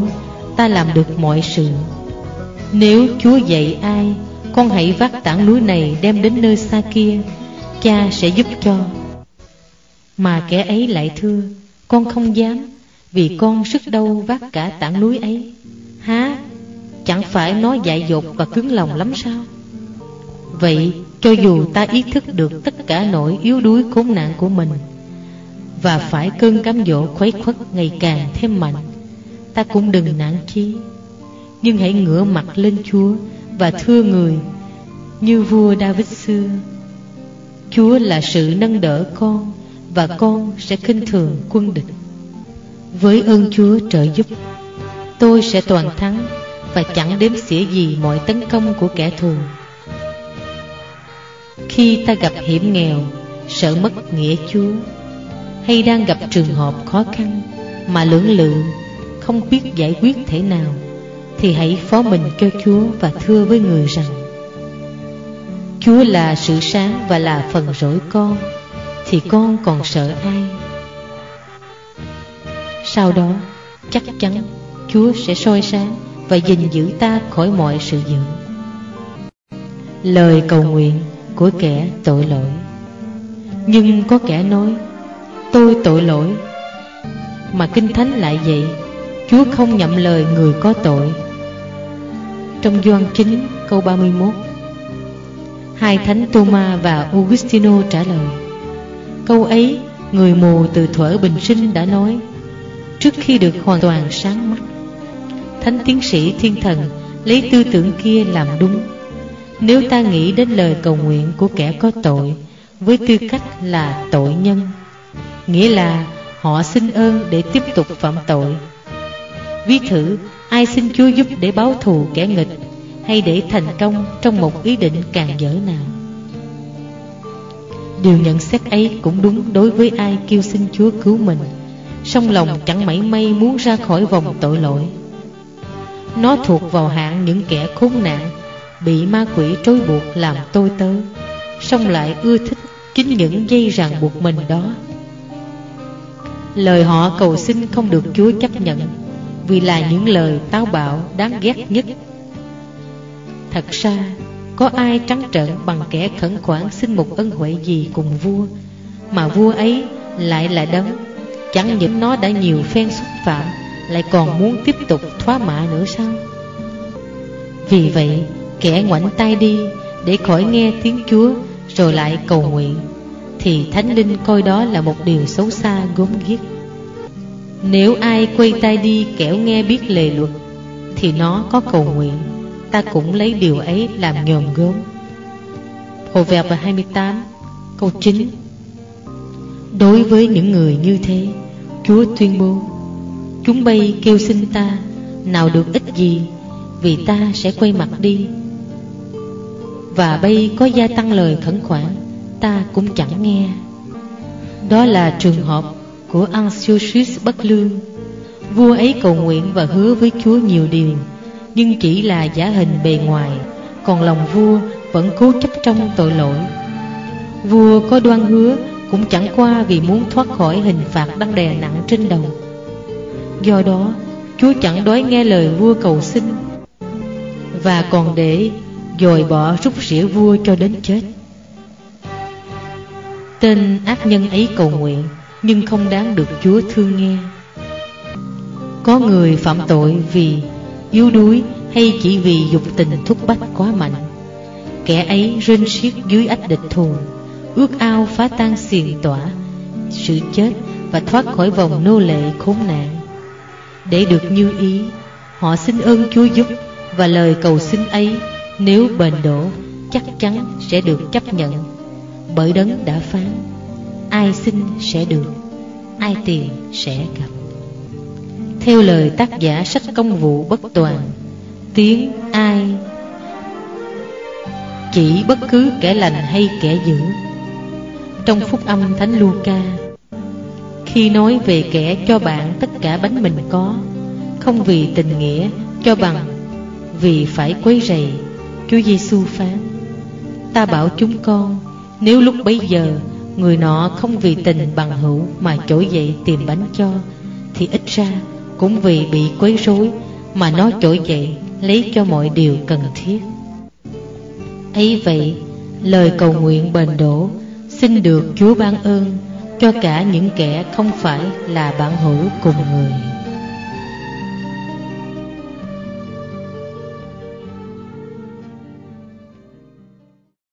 ta làm được mọi sự. Nếu Chúa dạy ai, Con hãy vác tảng núi này đem đến nơi xa kia, Cha sẽ giúp cho. Mà kẻ ấy lại thưa, Con không dám, Vì con sức đâu vác cả tảng núi ấy. Há, Chẳng phải nó dại dột và cứng lòng lắm sao? Vậy cho dù ta ý thức được tất cả nỗi yếu đuối khốn nạn của mình, Và phải cơn cám dỗ khuấy khuất ngày càng thêm mạnh, Ta cũng đừng nản chí. Nhưng hãy ngửa mặt lên Chúa Và thưa người, Như vua David xưa, Chúa là sự nâng đỡ con Và con sẽ khinh thường quân địch. Với ơn Chúa trợ giúp, Tôi sẽ toàn thắng và chẳng đếm xỉa gì mọi tấn công của kẻ thù khi ta gặp hiểm nghèo, sợ mất nghĩa chúa, hay đang gặp trường hợp khó khăn mà lưỡng lự, không biết giải quyết thế nào, thì hãy phó mình cho chúa và thưa với người rằng, chúa là sự sáng và là phần rỗi con, thì con còn sợ ai? Sau đó, chắc chắn chúa sẽ soi sáng và gìn giữ ta khỏi mọi sự dữ lời cầu nguyện của kẻ tội lỗi. Nhưng có kẻ nói, tôi tội lỗi. Mà kinh thánh lại vậy chúa không nhậm lời người có tội. Trong doan 9 câu 31 Hai thánh Toma và Augustino trả lời, Câu ấy, người mù từ thuở bình sinh đã nói, Trước khi được hoàn toàn sáng mắt, Thánh tiến sĩ thiên thần lấy tư tưởng kia làm đúng. Nếu ta nghĩ đến lời cầu nguyện của kẻ có tội, Với tư cách là tội nhân, Nghĩa là họ xin ơn để tiếp tục phạm tội. Ví thử, ai xin Chúa giúp để báo thù kẻ nghịch Hay để thành công trong một ý định càng dở nào? Điều nhận xét ấy cũng đúng đối với ai kêu xin Chúa cứu mình. Song lòng chẳng mảy may muốn ra khỏi vòng tội lỗi. Nó thuộc vào hạng những kẻ khốn nạn Bị ma quỷ trói buộc làm tôi tớ. Song lại ưa thích chính những dây ràng buộc mình đó. Lời họ cầu xin không được Chúa chấp nhận, Vì là những lời táo bạo, đáng ghét nhất. Thật ra, Có ai trắng trợn bằng kẻ khẩn khoản xin một ân huệ gì cùng vua, Mà vua ấy lại là đấng. Chẳng những nó đã nhiều phen xúc phạm, lại còn muốn tiếp tục thoá mạ nữa sao? Vì vậy kẻ ngoảnh tay đi Để khỏi nghe tiếng Chúa, Rồi lại cầu nguyện. Thì Thánh Linh coi đó là một điều xấu xa gốm ghiếc. Nếu ai quay tay đi kẻo nghe biết lề luật, Thì nó có cầu nguyện. Ta cũng lấy điều ấy làm nhòm gốm Hồ Vẹt và 28 Câu 9 Đối với những người như thế, Chúa tuyên bố, Chúng bay kêu xin ta, Nào được ích gì, Vì ta sẽ quay mặt đi và bây có gia tăng lời khẩn khoản, Ta cũng chẳng nghe. Đó là trường hợp của Anxious bất lương. Vua ấy cầu nguyện và hứa với Chúa nhiều điều, Nhưng chỉ là giả hình bề ngoài, Còn lòng vua vẫn cố chấp trong tội lỗi. Vua có đoan hứa cũng chẳng qua vì muốn thoát khỏi hình phạt đang đè nặng trên đầu. Do đó, Chúa chẳng đói nghe lời vua cầu xin. Và còn để dồi bỏ rút rỉa vua cho đến chết. Tên ác nhân ấy cầu nguyện, Nhưng không đáng được Chúa thương nghe. Có người phạm tội vì yếu đuối Hay chỉ vì dục tình thúc bách quá mạnh. Kẻ ấy rên xiết dưới ách địch thù, Ước ao phá tan xiềng tỏa, Sự chết và thoát khỏi vòng nô lệ khốn nạn. Để được như ý, Họ xin ơn Chúa giúp Và lời cầu xin ấy nếu bền đổ, Chắc chắn sẽ được chấp nhận. Bởi đấng đã phán, Ai xin sẽ được, Ai tìm sẽ gặp. Theo lời tác giả sách công vụ bất toàn, Tiếng ai Chỉ bất cứ kẻ lành hay kẻ dữ. Trong phúc âm Thánh Luca, Khi nói về kẻ cho bạn tất cả bánh mình có, Không vì tình nghĩa cho bằng, Vì phải quấy rầy Chúa Giêsu phán, Ta bảo chúng con, Nếu lúc bấy giờ Người nọ không vì tình bằng hữu Mà trỗi dậy tìm bánh cho, Thì ít ra cũng vì bị quấy rối Mà nó trỗi dậy Lấy cho mọi điều cần thiết. Ấy vậy, lời cầu nguyện bền đổ xin được chúa ban ơn cho cả những kẻ không phải là bạn hữu cùng người.